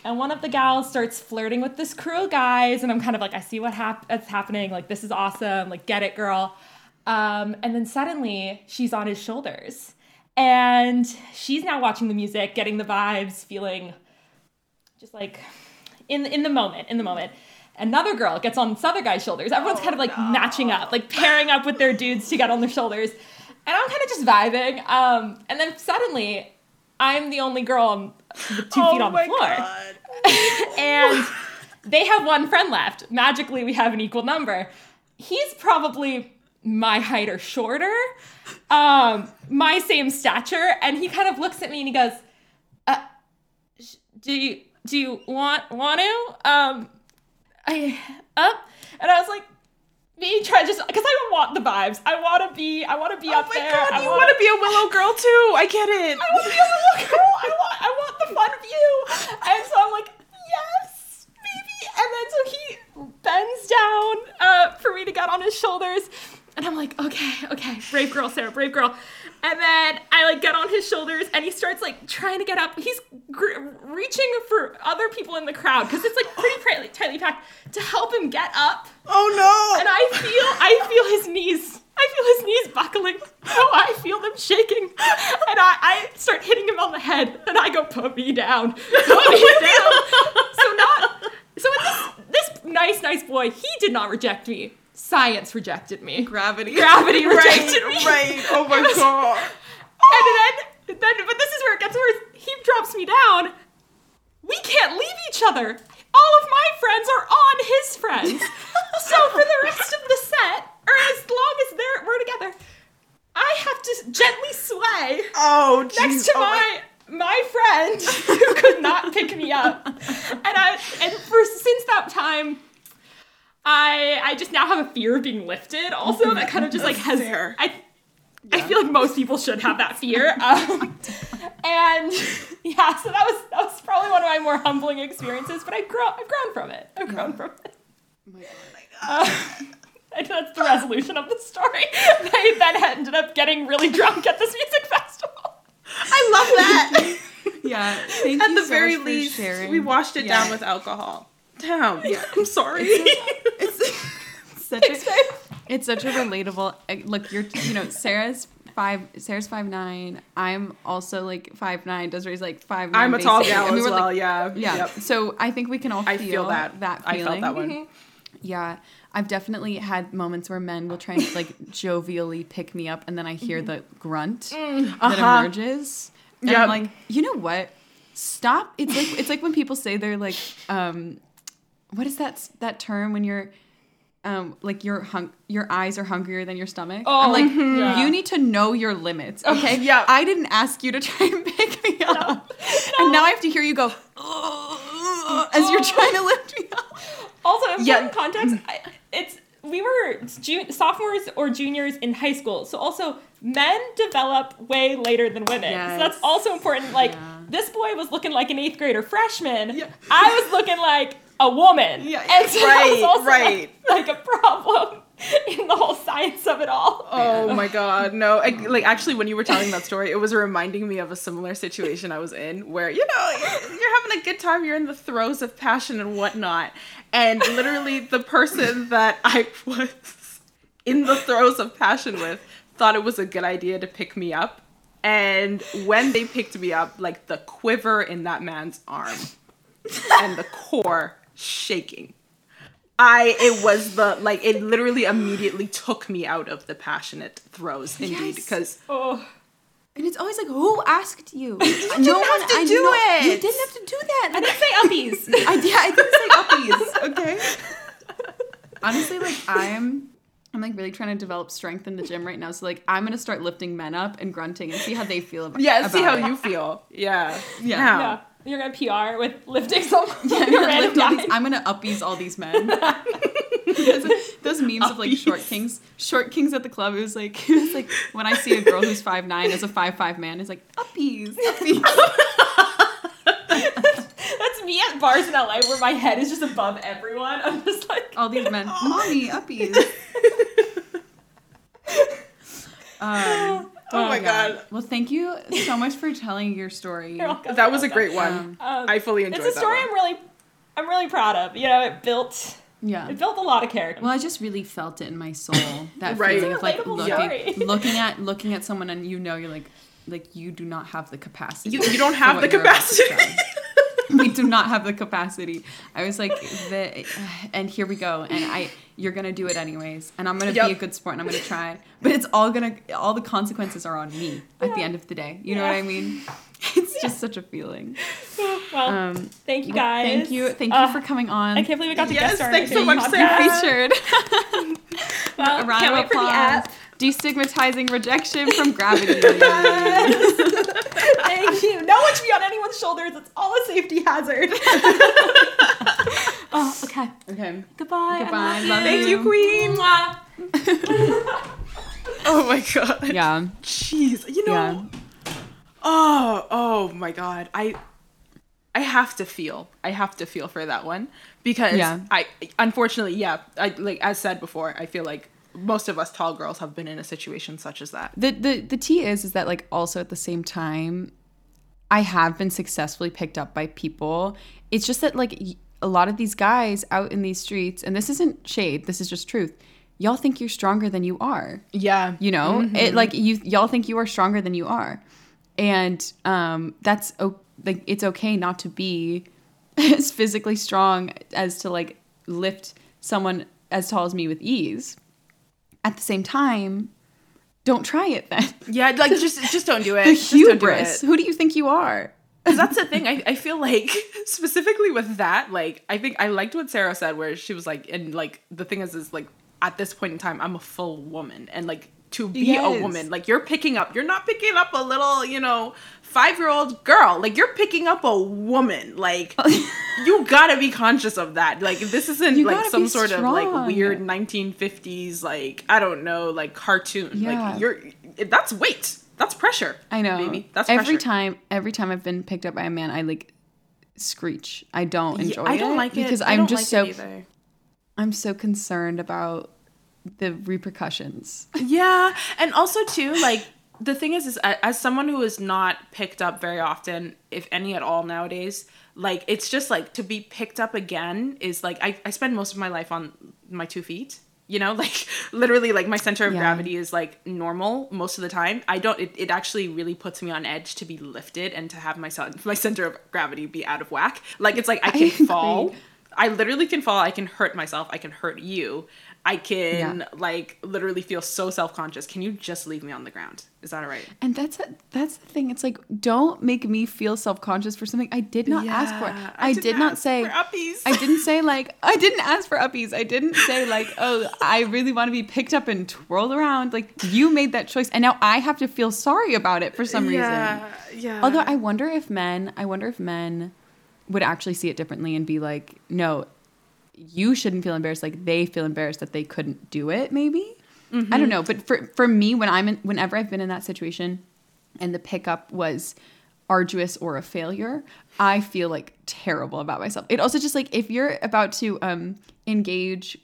And one of the gals starts flirting with this crew of guys, and I'm kind of like, I see what hap- that's happening. Like, this is awesome. Like, get it, girl. Um, and then suddenly she's on his shoulders, and she's now watching the music, getting the vibes, feeling just like in in the moment, in the moment. Another girl gets on this other guy's shoulders. Everyone's kind of like matching up, like pairing up with their dudes to get on their shoulders. And I'm kind of just vibing. Um, and then suddenly, I'm the only girl on with two feet on the floor. and they have one friend left. Magically, we have an equal number. He's probably my height or shorter, um, my same stature, and he kind of looks at me and he goes, uh, "Do you do you want want to?" Um, I up, and I was like, "Me try just because I don't want the vibes. I want to be. I want to be Oh up my there. god, I you want to be a willow girl too? I get it. I want to be a little girl. I want, I want the fun view. And so I'm like, yes, baby. And then so he bends down uh, for me to get on his shoulders. And I'm like, okay, okay, brave girl, Sarah, brave girl. And then I like get on his shoulders and he starts like trying to get up. He's gr- reaching for other people in the crowd because it's like pretty tightly, tightly packed to help him get up. Oh no! And I feel, I feel his knees. I feel his knees buckling. Oh, I feel them shaking. And I, I start hitting him on the head. And I go, put me down. Put me down. So not, so this, this nice, nice boy, he did not reject me. Science rejected me. Gravity. Gravity rejected right, me. Right. Oh my god. And then, then, but this is where it gets worse. He drops me down. We can't leave each other. All of my friends are on his friends. so for the rest of the set, or as long as they're we're together, I have to gently sway Oh, geez. next to Oh my my friend who could not pick me up. And I and for since that time. I I just now have a fear of being lifted. Also, that kind of just like has Fair. I I feel like most people should have that fear. Um, and yeah, so that was that was probably one of my more humbling experiences. But I've grown I've grown from it. I've grown from it. Uh, that's the resolution of the story. They then ended up getting really drunk at this music festival. I love that. Yeah. Thank At you the so very much least, sharing. we washed it Yeah. down with alcohol. Damn. Yeah. I'm sorry. It's such Thanks, a, babe. It's such a relatable. uh, Look, you're you know Sarah's five. Sarah's five nine. I'm also like five nine. Desiree's like five. I'm a tall gal as were, like, well. yeah. Yeah. Yep. So I think we can all feel, I feel that. that feeling. I felt that one. Yeah. I've definitely had moments where men will try and like jovially pick me up, and then I hear the grunt that Uh-huh. emerges. And Yep. I'm like, you know what? Stop. It's like it's like when people say they're like, um, what is that that term when you're um like your hung your eyes are hungrier than your stomach. Oh, I'm Oh, like, yeah. you need to know your limits, okay? yeah. I didn't ask you to try and pick me up, and now I have to hear you go as you're trying to lift me up. Also, important Yeah. context. I, it's we were ju- sophomores or juniors in high school, so also men develop way later than women. So that's also important. Like Yeah. this boy was looking like an eighth grader freshman. Yeah. I was looking like a woman. Yeah, and so right, also, right. Like, like a problem in the whole science of it all. Oh my god, no! I, like actually, when you were telling that story, it was reminding me of a similar situation I was in, where you know you're, you're having a good time, you're in the throes of passion and whatnot, and literally the person that I was in the throes of passion with thought it was a good idea to pick me up, and when they picked me up, like the quiver in that man's arm and the core shaking. I it was the like it literally immediately took me out of the passionate throes indeed Yes. because Oh. And it's always like, who asked you? You didn't have to I do know- it. You didn't have to do that. I didn't say uppies. I, yeah, I didn't say uppies. Okay. Honestly, like I'm, I'm like really trying to develop strength in the gym right now. So like I'm gonna start lifting men up and grunting and see how they feel about. yeah see how it. you feel yeah Yeah. Now. yeah. You're gonna PR with lifting some Yeah, I'm gonna, lift all these, I'm gonna uppies all these men. Those- Those memes of like short kings, short kings at the club. It was like, it was like when I see a girl who's five nine as a five five man, it's like uppies, uppies. That's me at bars in LA where my head is just above everyone. I'm just like, All these men, mommy, uppies. Um, Oh my yeah. God. Well, thank you so much for telling your story. You're welcome, That was a you're great one. Um, I fully enjoyed it. It's a story that I'm really, I'm really proud of. You know, it built, Yeah. it built a lot of character. Well, I just really felt it in my soul. That Right. feeling of like looking, story. looking at looking at someone and you know you're like like you do not have the capacity. You- you don't have the you're about to capacity. we do not have the capacity. I was like, the, and here we go. And I, you're gonna do it anyways. And I'm gonna Yep. be a good sport. And I'm gonna try. But it's all gonna, all the consequences are on me at the end of the day. You know what I mean? It's just such a feeling. well, Um, thank you well, guys. Thank you. Thank you Uh, for coming on. I can't believe we got to Yes, guest star. thanks so much, Sarah. featured. Well, A round can't of wait for the app. Destigmatizing rejection from gravity. Thank you. No one should be on anyone's shoulders. It's all a safety hazard. Oh, okay. okay. Goodbye. Goodbye. Love Thank you, Queen. Oh my god. Yeah. Jeez. You know. Yeah. Oh, oh my god. I I have to feel. I have to feel for that one because Yeah. I unfortunately, yeah, I like as said before, I feel like most of us tall girls have been in a situation such as that. The the the tea is is that like also at the same time, I have been successfully picked up by people. It's just that like y- a lot of these guys out in these streets, and this isn't shade. This is just truth. Y'all think you're stronger than you are. Yeah. You know, it like you y'all think you are stronger than you are, and um, that's like it's okay not to be as physically strong as to like lift someone as tall as me with ease. At the same time, don't try it then. Yeah, like just just don't do it. The hubris. it. Who do you think you are? That's the thing. I, I feel like specifically with that, like I think I liked what Sarah said, where she was like, and like the thing is, is like at this point in time, I'm a full woman, and like to be Yes. a woman, like you're picking up, you're not picking up a little, you know, five year old girl, like you're picking up a woman, like you gotta be conscious of that. Like this isn't You like some sort of like weird 1950s, like I don't know, like cartoon. Yeah. Like you're that's weight, that's pressure. I know. baby. That's every pressure. time. Every time I've been picked up by a man, I like screech. I don't Yeah, enjoy I don't it like it because I'm just like so. I'm so concerned about the repercussions. Yeah, and also too, like the thing is, is as someone who is not picked up very often, if any at all nowadays, like it's just like to be picked up again is like I, I spend most of my life on my two feet. You know, like literally, like my center of Yeah. gravity is like normal most of the time. I don't. It, it actually really puts me on edge to be lifted and to have my son, my center of gravity be out of whack. Like it's like I can agree. fall. I literally can fall. I can hurt myself. I can hurt you. I can Yeah. like literally feel so self conscious. Can you just leave me on the ground? Is that all right? And that's that's the thing. It's like don't make me feel self conscious for something I did not ask for. Yeah, I, didn't did not say. uppies. I didn't say like I didn't ask for uppies. I didn't say like oh I really want to be picked up and twirled around. Like you made that choice, and now I have to feel sorry about it for some reason. yeah, yeah. Although I wonder if men, I wonder if men would actually see it differently and be like, no, you shouldn't feel embarrassed. Like they feel embarrassed that they couldn't do it. Maybe I don't know. But for for me, when I'm in, whenever I've been in that situation, and the pickup was arduous or a failure, I feel like terrible about myself. It also just like if you're about to um engage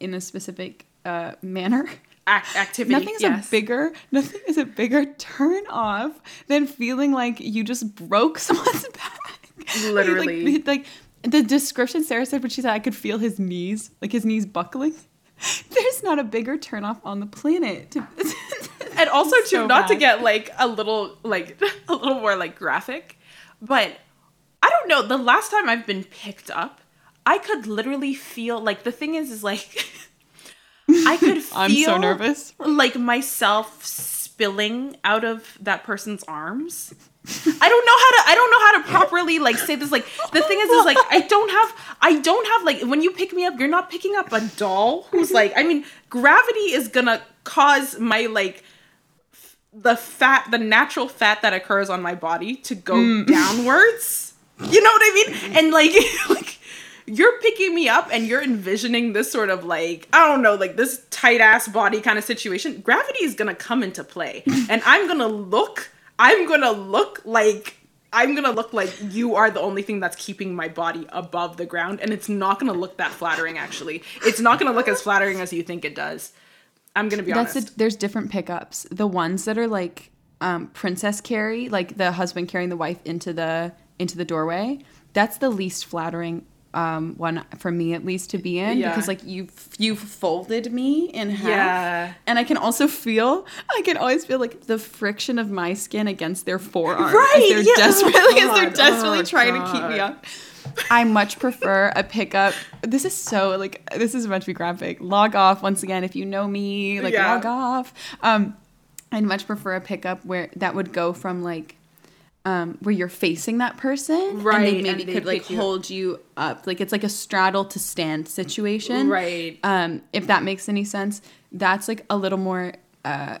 in a specific uh manner. Ac- activity. Nothing is yes. a bigger nothing is a bigger turn off than feeling like you just broke someone's back. Literally. like, like the description Sarah said when she said I could feel his knees, like his knees buckling. There's not a bigger turnoff on the planet. to- and also too So not to get like a little like a little more like graphic but i don't know the last time i've been picked up i could literally feel like the thing is is like i could feel I'm so nervous. like myself spilling out of that person's arms I don't know how to I don't know how to properly like say this like the thing is is like I don't have I don't have like when you pick me up you're not picking up a doll who's like I mean gravity is gonna cause my like f- the fat the natural fat that occurs on my body to go mm. downwards you know what I mean and like like you're picking me up and you're envisioning this sort of like I don't know, like this tight ass body kind of situation. Gravity is gonna come into play, and I'm gonna look. I'm gonna look like I'm gonna look like you are the only thing that's keeping my body above the ground, and it's not gonna look that flattering. Actually, it's not gonna look as flattering as you think it does. I'm gonna be That's honest. the, there's different pickups. The ones that are like um, princess carry, like the husband carrying the wife into the into the doorway. That's the least flattering um, one for me, at least, to be in Yeah. because like you you folded me in half, Yeah. and I can also feel I can always feel like the friction of my skin against their forearm Right, they're yeah. desperately as they're desperately oh, trying to keep me up. I much prefer a pickup. This is so like this is much be graphic. Log off once again if you know me. Like Yeah. log off. Um, I'd much prefer a pickup where that would go from like um, where you're facing that person, Right, And they and maybe they could like you- hold you up. Like it's like a straddle to stand situation, Right. Um, if that makes any sense, that's like a little more. Uh,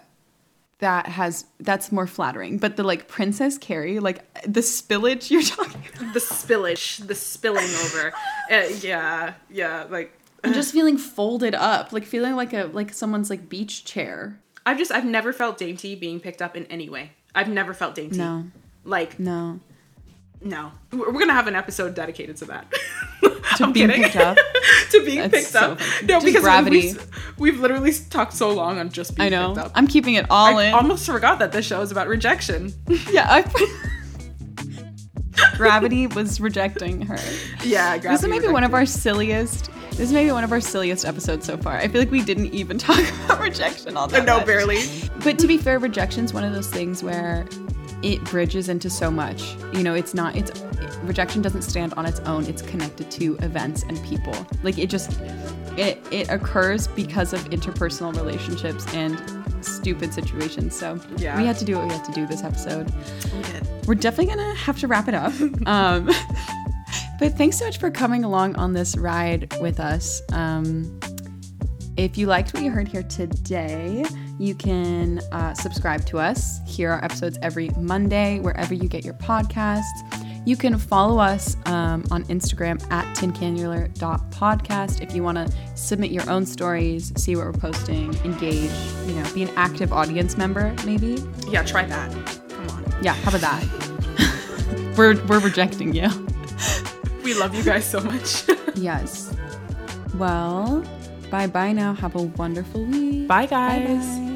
that has that's more flattering, but the like Princess carry, like the spillage you're talking about. the spillage, the spilling over. Uh, yeah, yeah. Like I'm just feeling folded up, like feeling like a like someone's like beach chair. I've just I've never felt dainty being picked up in any way. I've never felt dainty. No. Like No. no. We're gonna have an episode dedicated to that. To I'm being kidding. picked up? to being That's picked so up. funny. No, Just because gravity. We've, we've literally talked so long on just being I know. picked up. I'm keeping it all I in. almost forgot that this show is about rejection. yeah. I- Gravity was rejecting her. yeah, This is maybe one of our silliest. This is maybe one of our silliest episodes so far. I feel like we didn't even talk about rejection all that No, much. barely. But to be fair, rejection's one of those things where it bridges into so much. You know, it's not. It's rejection doesn't stand on its own. It's connected to events and people. Like it just it it occurs because of interpersonal relationships and stupid situations. So Yeah. we had to do what we had to do this episode. We did. We're definitely gonna have to wrap it up. um, but thanks so much for coming along on this ride with us. Um, if you liked what you heard here today, you can uh, subscribe to us. Hear our episodes every Monday, wherever you get your podcasts. You can follow us um, on Instagram at tincannular.podcast if you want to submit your own stories, see what we're posting, engage, you know, be an active audience member, maybe. Yeah, try that. Come on. Yeah, how about that? we're we're rejecting you. We love you guys so much. Yes. Well, bye bye now. Have a wonderful week. Bye guys. Bye-bye.